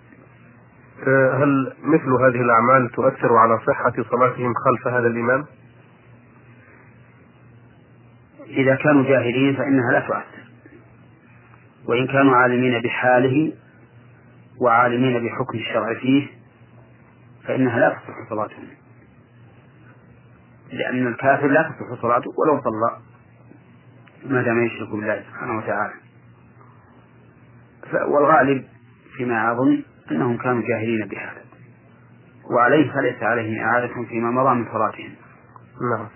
هل مثل هذه الأعمال تؤثر على صحة صلاتهم خلف هذا الإمام؟ إذا كانوا جاهلين فإنها لا تؤثر. وإن كانوا عالمين بحاله وعالمين بحكم الشرع فيه فإنها لا تصح صلاتهم. لأن الكافر لا تصح صلاته ولو صلى ما دام يشرك بالله سبحانه وتعالى. والغالب فيما أظن أنهم كانوا جاهلين بهذا. وعليه فليس عليهم إعادة فيما مضى من صلاتهم. نعم.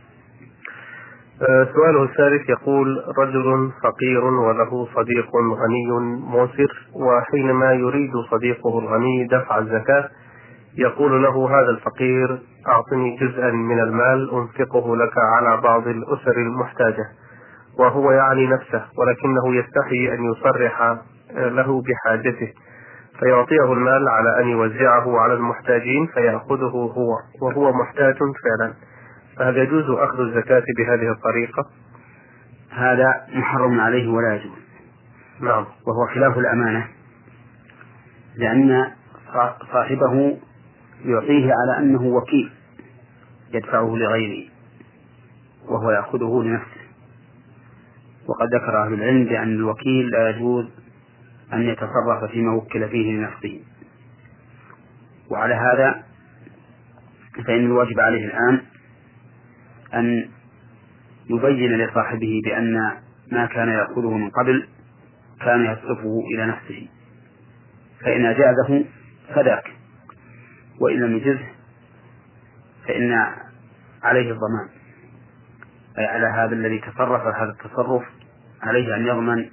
سؤاله الثالث يقول رجل فقير وله صديق غني موسر وحينما يريد صديقه الغني دفع الزكاة يقول له هذا الفقير أعطني جزءا من المال أنفقه لك على بعض الأسر المحتاجة. وهو يعني نفسه ولكنه يستحي أن يصرح له بحاجته فيعطيه المال على أن يوزعه على المحتاجين فيأخذه هو وهو محتاج فعلا. فهل يجوز أخذ الزكاة بهذه الطريقة؟ هذا محرم عليه ولا يجوز. نعم. وهو خلاف الأمانة لأن صاحبه يعطيه على أنه وكيل يدفعه لغيره وهو يأخذه لنفسه. وقد ذكر أهل العلم بأن الوكيل لا يجوز أن يتصرف فيما وكل فيه لنفسه. وعلى هذا فإن الواجب عليه الآن أن يبين لصاحبه بأن ما كان يأخذه من قبل كان يصرفه إلى نفسه. فإن أجازه فذاك وإن لم يجزه فإن عليه الضمان. أي على هذا الذي تصرف هذا التصرف عليه أن يضمن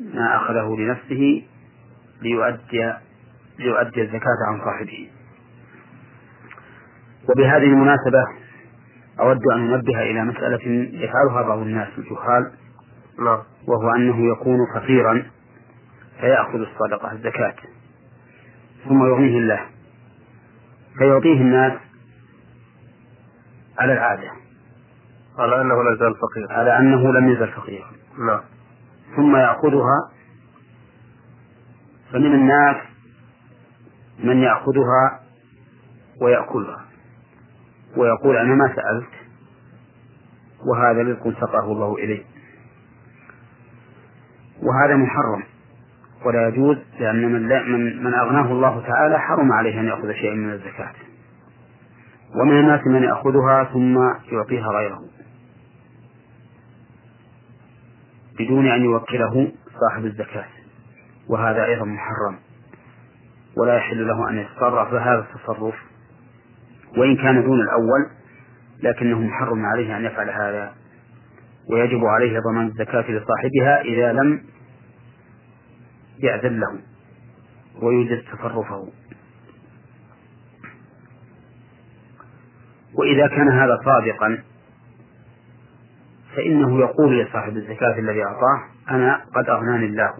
ما أخذه لنفسه ليؤدي ليؤدي الزكاة عن صاحبه. وبهذه المناسبة أود أن أنبه إلى مسألة يفعلها بعض الناس الجهال نعم. وهو أنه يكون فقيرا فيأخذ الصدقة الزكاة ثم يغنيه الله فيعطيه الناس على العادة على أنه لا زال فقير على أنه لم يزل فقيرا. نعم. ثم يأخذها فمن الناس من يأخذها ويأكلها. ويقول أنا ما سألت وهذا رزق سقاه الله إليه. وهذا محرم. ولا يجوز لأن من, من, من أغناه الله تعالى حرم عليه أن يأخذ شيئا من الزكاة. ومن الناس من يأخذها ثم يعطيها غيره. بدون أن يوكله صاحب الزكاة. وهذا أيضا محرم. ولا يحل له أن يتصرف. بهذا التصرف وإن كان دون الأول لكنه محرم عليه أن يفعل هذا ويجب عليه ضمان الزكاة لصاحبها إذا لم يأذن له ويوجد تصرفه. وإذا كان هذا صادقا فإنه يقول لصاحب الزكاة الذي أعطاه أنا قد أغناني الله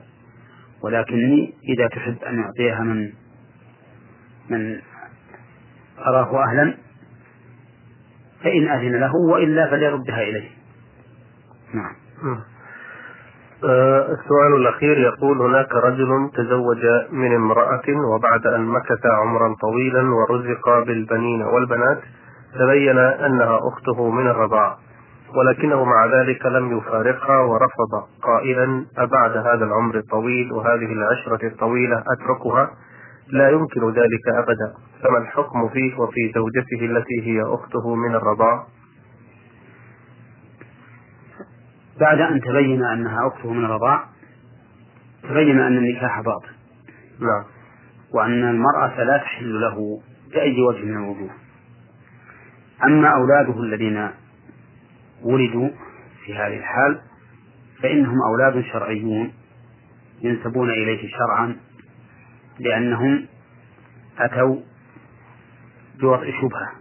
ولكني إذا تحب أن يعطيها من من أراه أهلا فإن أذن له وإلا فليردها إليه. نعم. آه، السؤال الأخير يقول هناك رجل تزوج من امرأة وبعد أن مكث عمرا طويلا ورزق بالبنين والبنات تبين أنها أخته من الرضاعة ولكنه مع ذلك لم يفارقها ورفض قائلا أبعد هذا العمر الطويل وهذه العشرة الطويلة أتركها؟ لا يمكن ذلك أبدا. فما الحكم فيه وفي زوجته التي هي أخته من الرضاع؟ بعد أن تبين أنها أخته من الرضاع تبين أن النكاح باطل. نعم. وأن المرأة لا تحل له بأي وجه من الوجوه. أما أولاده الذين ولدوا في هذه الحال فإنهم أولاد شرعيون ينسبون إليه شرعا لأنهم أتوا بوضع شبهة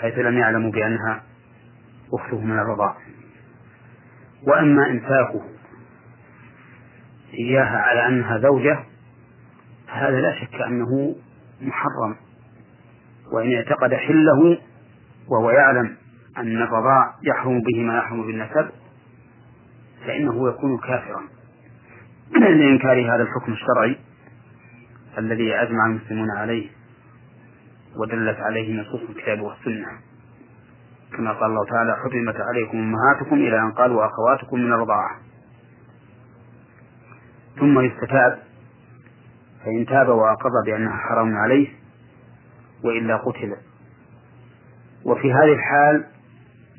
حيث لم يعلموا بأنها أخته من الرضاع. وأما إمساكه إياها على أنها زوجة هذا لا شك أنه محرم. وإن اعتقد حله وهو يعلم أن الرضاع يحرم به ما يحرم بالنسب فإنه يكون كافرا. لإنكار هذا الحكم الشرعي الذي أجمع المسلمون عليه ودلت عليه نصوص الكتاب والسنة. كما قال الله تعالى حرمت عليكم أمهاتكم إلى أن قال وأخواتكم من الرضاعة. ثم يستتاب فإن تاب وأقر بأنها حرام عليه وإلا قتل. وفي هذه الحال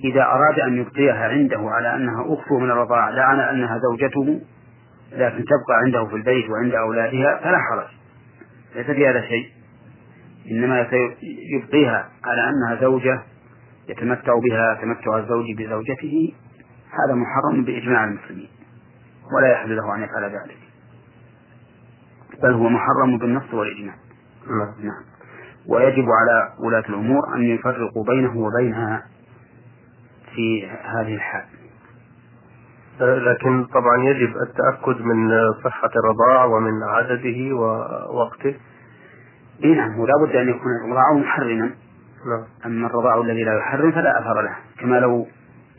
إذا أراد أن يبقيها عنده على أنها أخته من الرضاعة لا على أنها زوجته لكن تبقى عنده في البيت وعند أولادها فلا حرج. ليس في هذا شيء إنما يبقيها على أنها زوجة يتمتع بها تمتع الزوج بزوجته. هذا محرم بإجماع المسلمين ولا يحل له أن يفعل ذلك. بل هو محرم بالنص والإجماع. نعم, نعم. ويجب على ولاة الأمور أن يفرقوا بينه وبينها في هذه الحال. لكن طبعا يجب التأكد من صحة الرضاع ومن عدده ووقته. إي نعم ولا بد أن يكون الرضاع محرما. نعم. أما الرضاع الذي لا يحرم فلا أثر له كما لو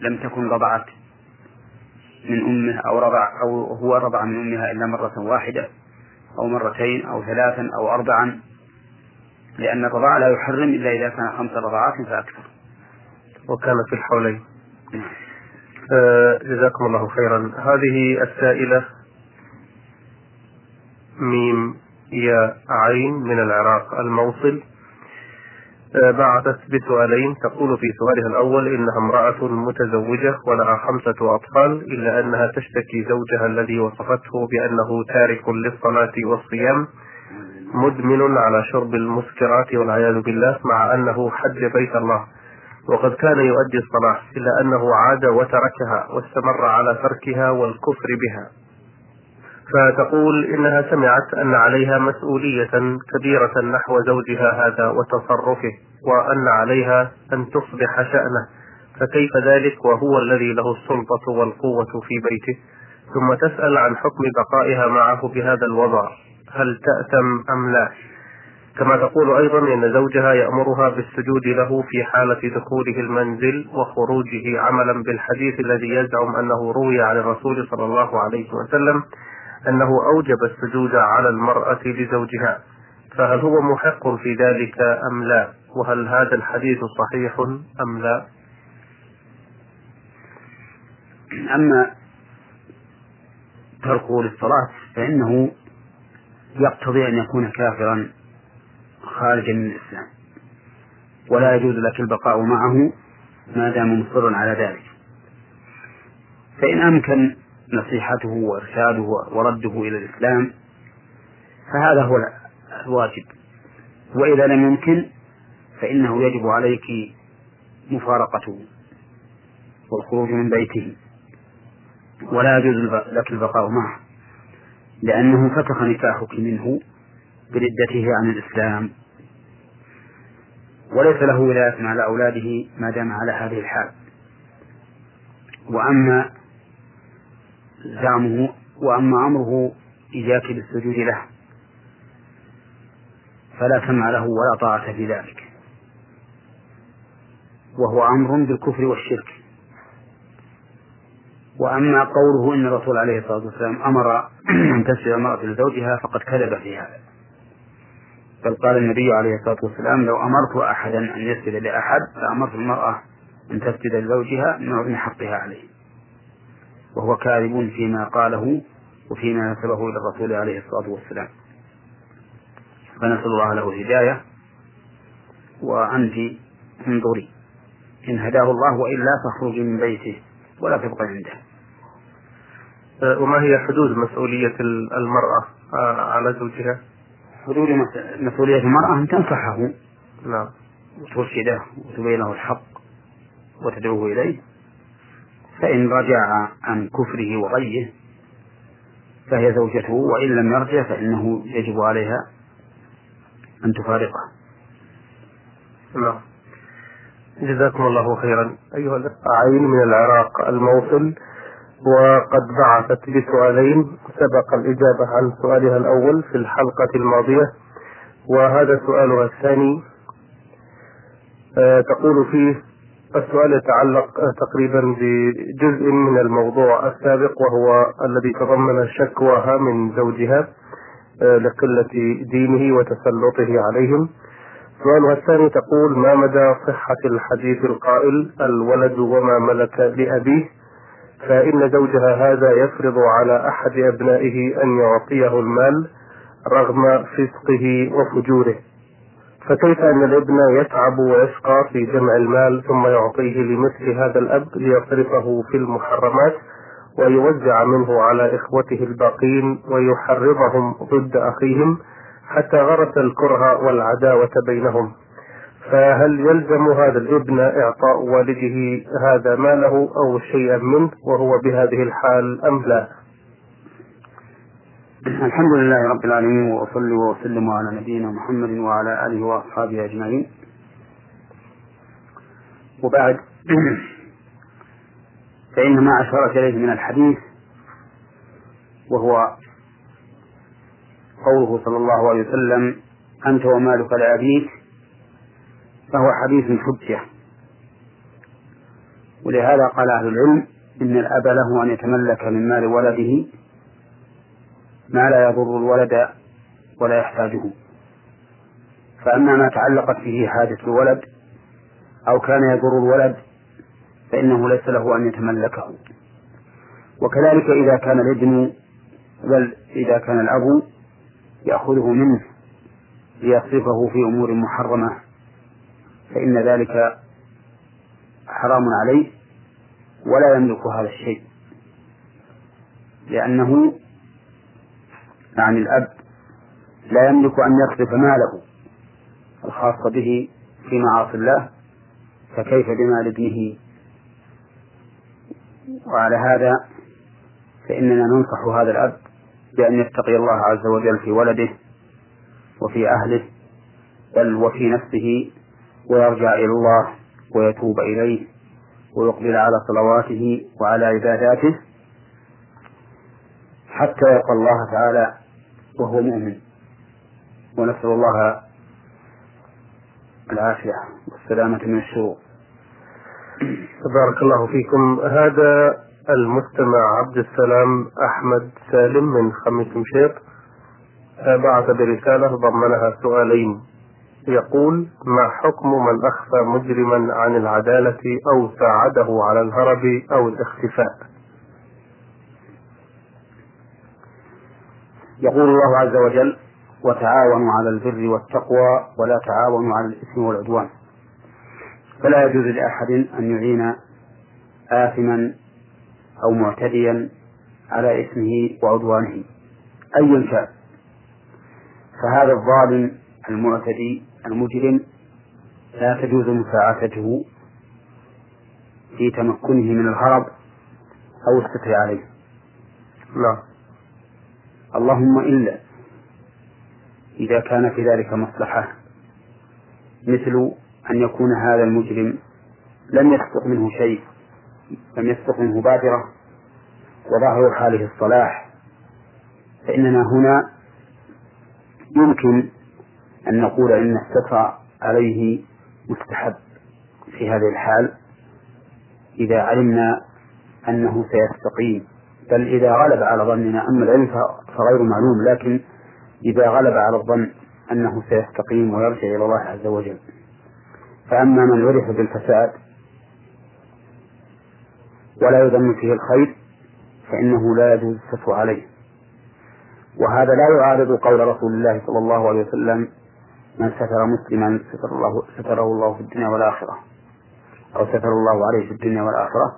لم تكن رضعت من أمه أو رضع أو هو رضع من أمها إلا مرة واحدة أو مرتين أو ثلاثا أو اربعا لأن الرضاع لا يحرم إلا إذا كان خمس رضعات فأكثر. وكان في الحولين. نعم. آه جزاكم الله خيرا. هذه السائلة ميم يا عين من العراق الموصل آه بعثت بسؤالين تقول في سؤالها الأول إنها امرأة متزوجة ولها خمسة أطفال إلا أنها تشتكي زوجها الذي وصفته بأنه تارك للصلاة والصيام مدمن على شرب المسكرات والعياذ بالله مع أنه حج بيت الله. وقد كان يؤدي الصلاة إلا أنه عاد وتركها واستمر على تركها والكفر بها. فتقول إنها سمعت أن عليها مسؤولية كبيرة نحو زوجها هذا وتصرفه وأن عليها أن تصبح شأنه. فكيف ذلك؟ وهو الذي له السلطة والقوة في بيته. ثم تسأل عن حكم بقائها معه بهذا الوضع. هل تأثم أم لا؟ كما تقول أيضا إن زوجها يأمرها بالسجود له في حالة دخوله المنزل وخروجه عملا بالحديث الذي يزعم أنه روي عن الرسول صلى الله عليه وسلم أنه أوجب السجود على المرأة لزوجها. فهل هو محق في ذلك أم لا؟ وهل هذا الحديث صحيح أم لا؟ أما تركه للصلاة فإنه يقتضي أن يكون كافرا. خارجا من الإسلام. ولا يجوز لك البقاء معه ما دام مصرا على ذلك. فإن أمكن نصيحته وإرشاده ورده إلى الإسلام فهذا هو الواجب. وإذا لم يمكن فإنه يجب عليك مفارقته والخروج من بيته. ولا يجوز لك البقاء معه لأنه فتح نكاحك منه بردته عن الإسلام. وليس له ولاية على أولاده ما دام على هذه الحال. وأما زعمه وأما أمره إياك بالسجود له فلا سمع له ولا طاعة في ذلك. وهو أمر بالكفر والشرك. وأما قوله إن الرسول عليه الصلاة والسلام أمر أن تسجد المرأة لزوجها فقد كذب في هذا. بل قال النبي عليه الصلاة والسلام لو أمرت أحدا أن يسجد لأحد لأمرت المرأة أن تسجد لزوجها من عظم حقها عليه. وهو كاذب فيما قاله وفيما نسبه إلى الرسول عليه الصلاة والسلام. فنسأل الله له الهداية وأنت انظري إن هداه الله وإلا فاخرجي من بيته ولا تبقي عنده. أه، وما هي حدود مسؤولية المرأة أه، على زوجها؟ حدود مسؤولية المرأة أن تنصحه نعم. وترشده وتبين له الحق وتدعوه إليه. فإن رجع عن كفره وغيه فهي زوجته وإن لم يرجع فإنه يجب عليها أن تفارقه. نعم. جزاكم الله خيرا. أيها الأعين من العراق الموصل. وقد بعثت بسؤالين سبق الإجابة عن سؤالها الأول في الحلقة الماضية وهذا سؤالها الثاني آه، تقول فيه السؤال يتعلق تقريبا بجزء من الموضوع السابق وهو الذي تضمن شكواها من زوجها آه، لقلة دينه وتسلطه عليهم. سؤالها الثاني تقول ما مدى صحة الحديث القائل الولد وما ملك لأبيه؟ فإن زوجها هذا يفرض على أحد أبنائه أن يعطيه المال رغم فسقه وفجوره. فكيف أن الابن يتعب ويشقى في جمع المال ثم يعطيه لمثل هذا الأب ليصرفه في المحرمات ويوزع منه على إخوته الباقين ويحرضهم ضد أخيهم حتى غرس الكره والعداوة بينهم؟ فهل يلزم هذا الابن إعطاء والده هذا ماله أو شيئا منه وهو بهذه الحال أم لا؟ الحمد لله رب العالمين وأصلي وأسلم على نبينا محمد وعلى آله وأصحابه أجمعين وبعد فإن ما أشارت إليه من الحديث وهو قوله صلى الله عليه وسلم أنت ومالك لأبيك فهو حديث حجة ولهذا قال أهل العلم إن الأب له أن يتملك من مال ولده ما لا يضر الولد ولا يحتاجه. فأما ما تعلقت به حاجة الولد أو كان يضر الولد فإنه ليس له أن يتملكه. وكذلك إذا كان الابن بل إذا كان الأب يأخذه منه ليصرفه في أمور محرمة. فإن ذلك حرام عليه ولا يملك هذا الشيء. لأنه يعني الأب لا يملك أن يصرف ماله الخاص به في معاصي الله فكيف بمال ابنه؟ وعلى هذا فإننا ننصح هذا الأب بأن يتقي الله عز وجل في ولده وفي أهله بل وفي نفسه ويرجع إلى الله ويتوب إليه ويقبل على صلواته وعلى عباداته حتى يلقى الله تعالى وهو مؤمن. ونسأل الله العافية والسلامة من الشرور. بارك الله فيكم. هذا المستمع عبد السلام أحمد سالم من خميس مشيط. بعث برسالة ضمنها سؤالين. يقول ما حكم من أخفى مجرما عن العدالة أو ساعده على الهرب أو الاختفاء؟ يقول الله عز وجل وتعاونوا على البر والتقوى ولا تعاونوا على الإثم والعدوان. فلا يجوز لأحد أن يعين آثما أو معتديا على إثمه وعدوانه أيا كان. فهذا الظالم المعتدي المجرم لا تجوز مساعدته في تمكنه من الهرب أو الستر عليه. نعم اللهم إلا إذا كان في ذلك مصلحة مثل أن يكون هذا المجرم لم يسبق منه شيء لم يسبق منه بادرة وظاهر حاله الصلاح فإننا هنا يمكن أن نقول إن الستر عليه مستحب في هذه الحال إذا علمنا أنه سيستقيم. بل إذا غلب على ظننا أما العلم فغير معلوم لكن إذا غلب على الظن أنه سيستقيم ويرجع إلى الله عز وجل. فأما من عرف بالفساد ولا يظن فيه الخير فإنه لا يجوز الستر عليه. وهذا لا يعارض قول رسول الله صلى الله عليه وسلم من ستر مسلما ستر الله ستره الله في الدنيا والآخرة. أو ستر الله عليه في الدنيا والآخرة.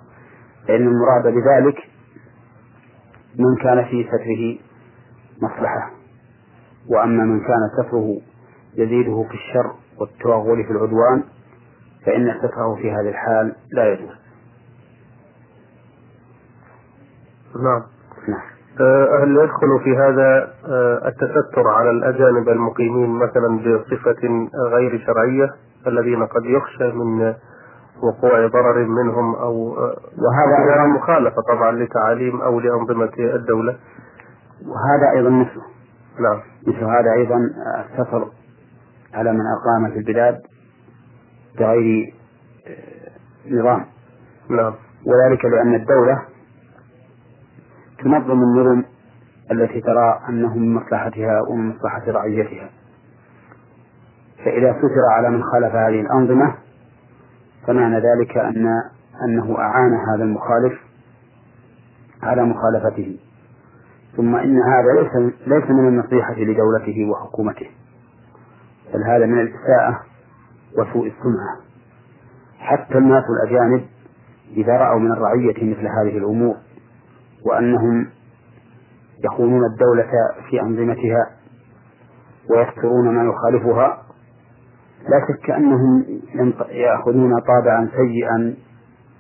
فإن المراد بذلك من كان في ستره مصلحة. وأما من كان ستره يزيده في الشر والتوغل في العدوان فإن ستره في هذه الحال لا يجوز. نعم. نعم. هل يدخل في هذا آه، التستر على الأجانب المقيمين مثلا بصفة غير شرعية الذين قد يخشى من وقوع ضرر منهم أو آه، وهذا مخالفة طبعا لتعاليم أو لأنظمة الدولة؟ وهذا أيضا مثله. نعم. مثل هذا أيضا السفر على من أقام في البلاد بغير نظام. نعم. وذلك لأن الدولة تنظم النظم التي ترى أنه من مصلحتها ومن مصلحة رعيتها. فإذا ستر على من خالف هذه الأنظمة فمعنى ذلك أن أنه أعان هذا المخالف على مخالفته. ثم إن هذا ليس ليس من النصيحة لدولته وحكومته بل هذا من الإساءة وسوء السمعة. حتى الناس الأجانب إذا رأوا من الرعية مثل هذه الأمور وأنهم يخونون الدولة في أنظمتها ويسترون ما يخالفها. لا شك أنهم يأخذون طابعا سيئا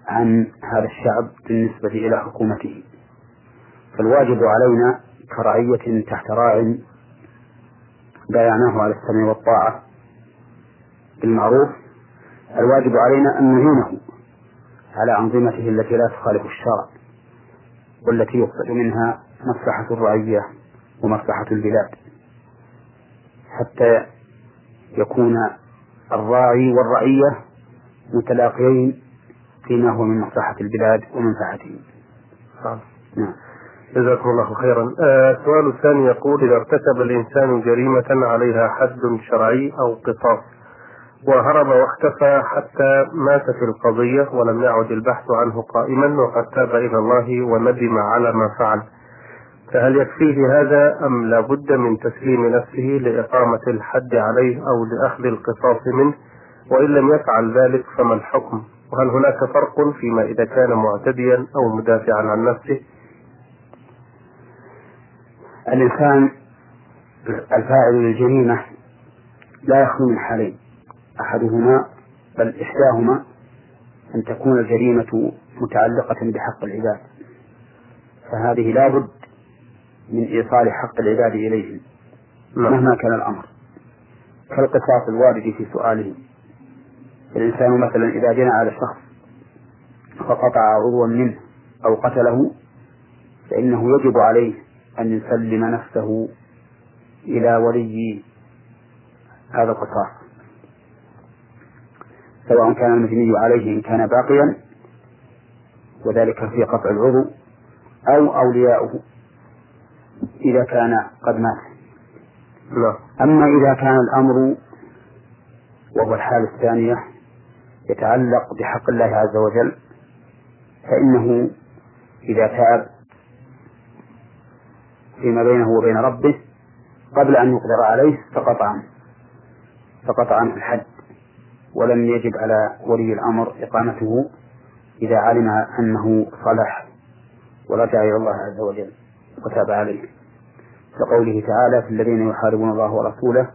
عن هذا الشعب بالنسبة إلى حكومته. فالواجب علينا كرعية تحت راع بايعناه على السمع والطاعة بالمعروف. الواجب علينا أن نعينه على أنظمته التي لا تخالف الشرع. والتي يقصد منها مصلحة الرعية ومصلحة البلاد حتى يكون الراعي والرعية متلاقيين فيما هو من مصلحة البلاد ومنفعتهم. نعم. نعم. جزاكم الله خيرا. آه، السؤال الثاني يقول إذا ارتكب الإنسان جريمة عليها حد شرعي أو قصاص وهرب واختفى حتى مات في القضية ولم يعد البحث عنه قائما وقد تاب إلى الله وندم على ما فعل. فهل يكفيه هذا أم لا بد من تسليم نفسه لإقامة الحد عليه أو لأخذ القصاص منه؟ وإن لم يفعل ذلك فما الحكم؟ وهل هناك فرق فيما إذا كان معتديا أو مدافعا عن نفسه؟ الإنسان الفاعل للجريمة لا يخلو من حالين. أحدهما بل إحداهما أن تكون الجريمة متعلقة بحق العباد. فهذه لا بد من إيصال حق العباد إليهم نعم. مهما كان الأمر. كالقصاص الوارد في سؤاله. الإنسان مثلا إذا جنى على شخص فقطع عضوا منه أو قتله فإنه يجب عليه أن يسلم نفسه إلى ولي هذا القصاص. سواء كان المجني عليه إن كان باقيا وذلك في قطع العضو أو أولياؤه إذا كان قد مات. لا. أما إذا كان الأمر وهو الحالة الثانية يتعلق بحق الله عز وجل فإنه إذا تاب فيما بينه وبين ربه قبل أن يقدر عليه سقط عنه. سقط عنه الحد. ولم يجب على ولي الأمر إقامته إذا علم أنه صلح ورجع إلى الله عز وجل وتاب عليه. كقوله تعالى في الذين يحاربون الله ورسوله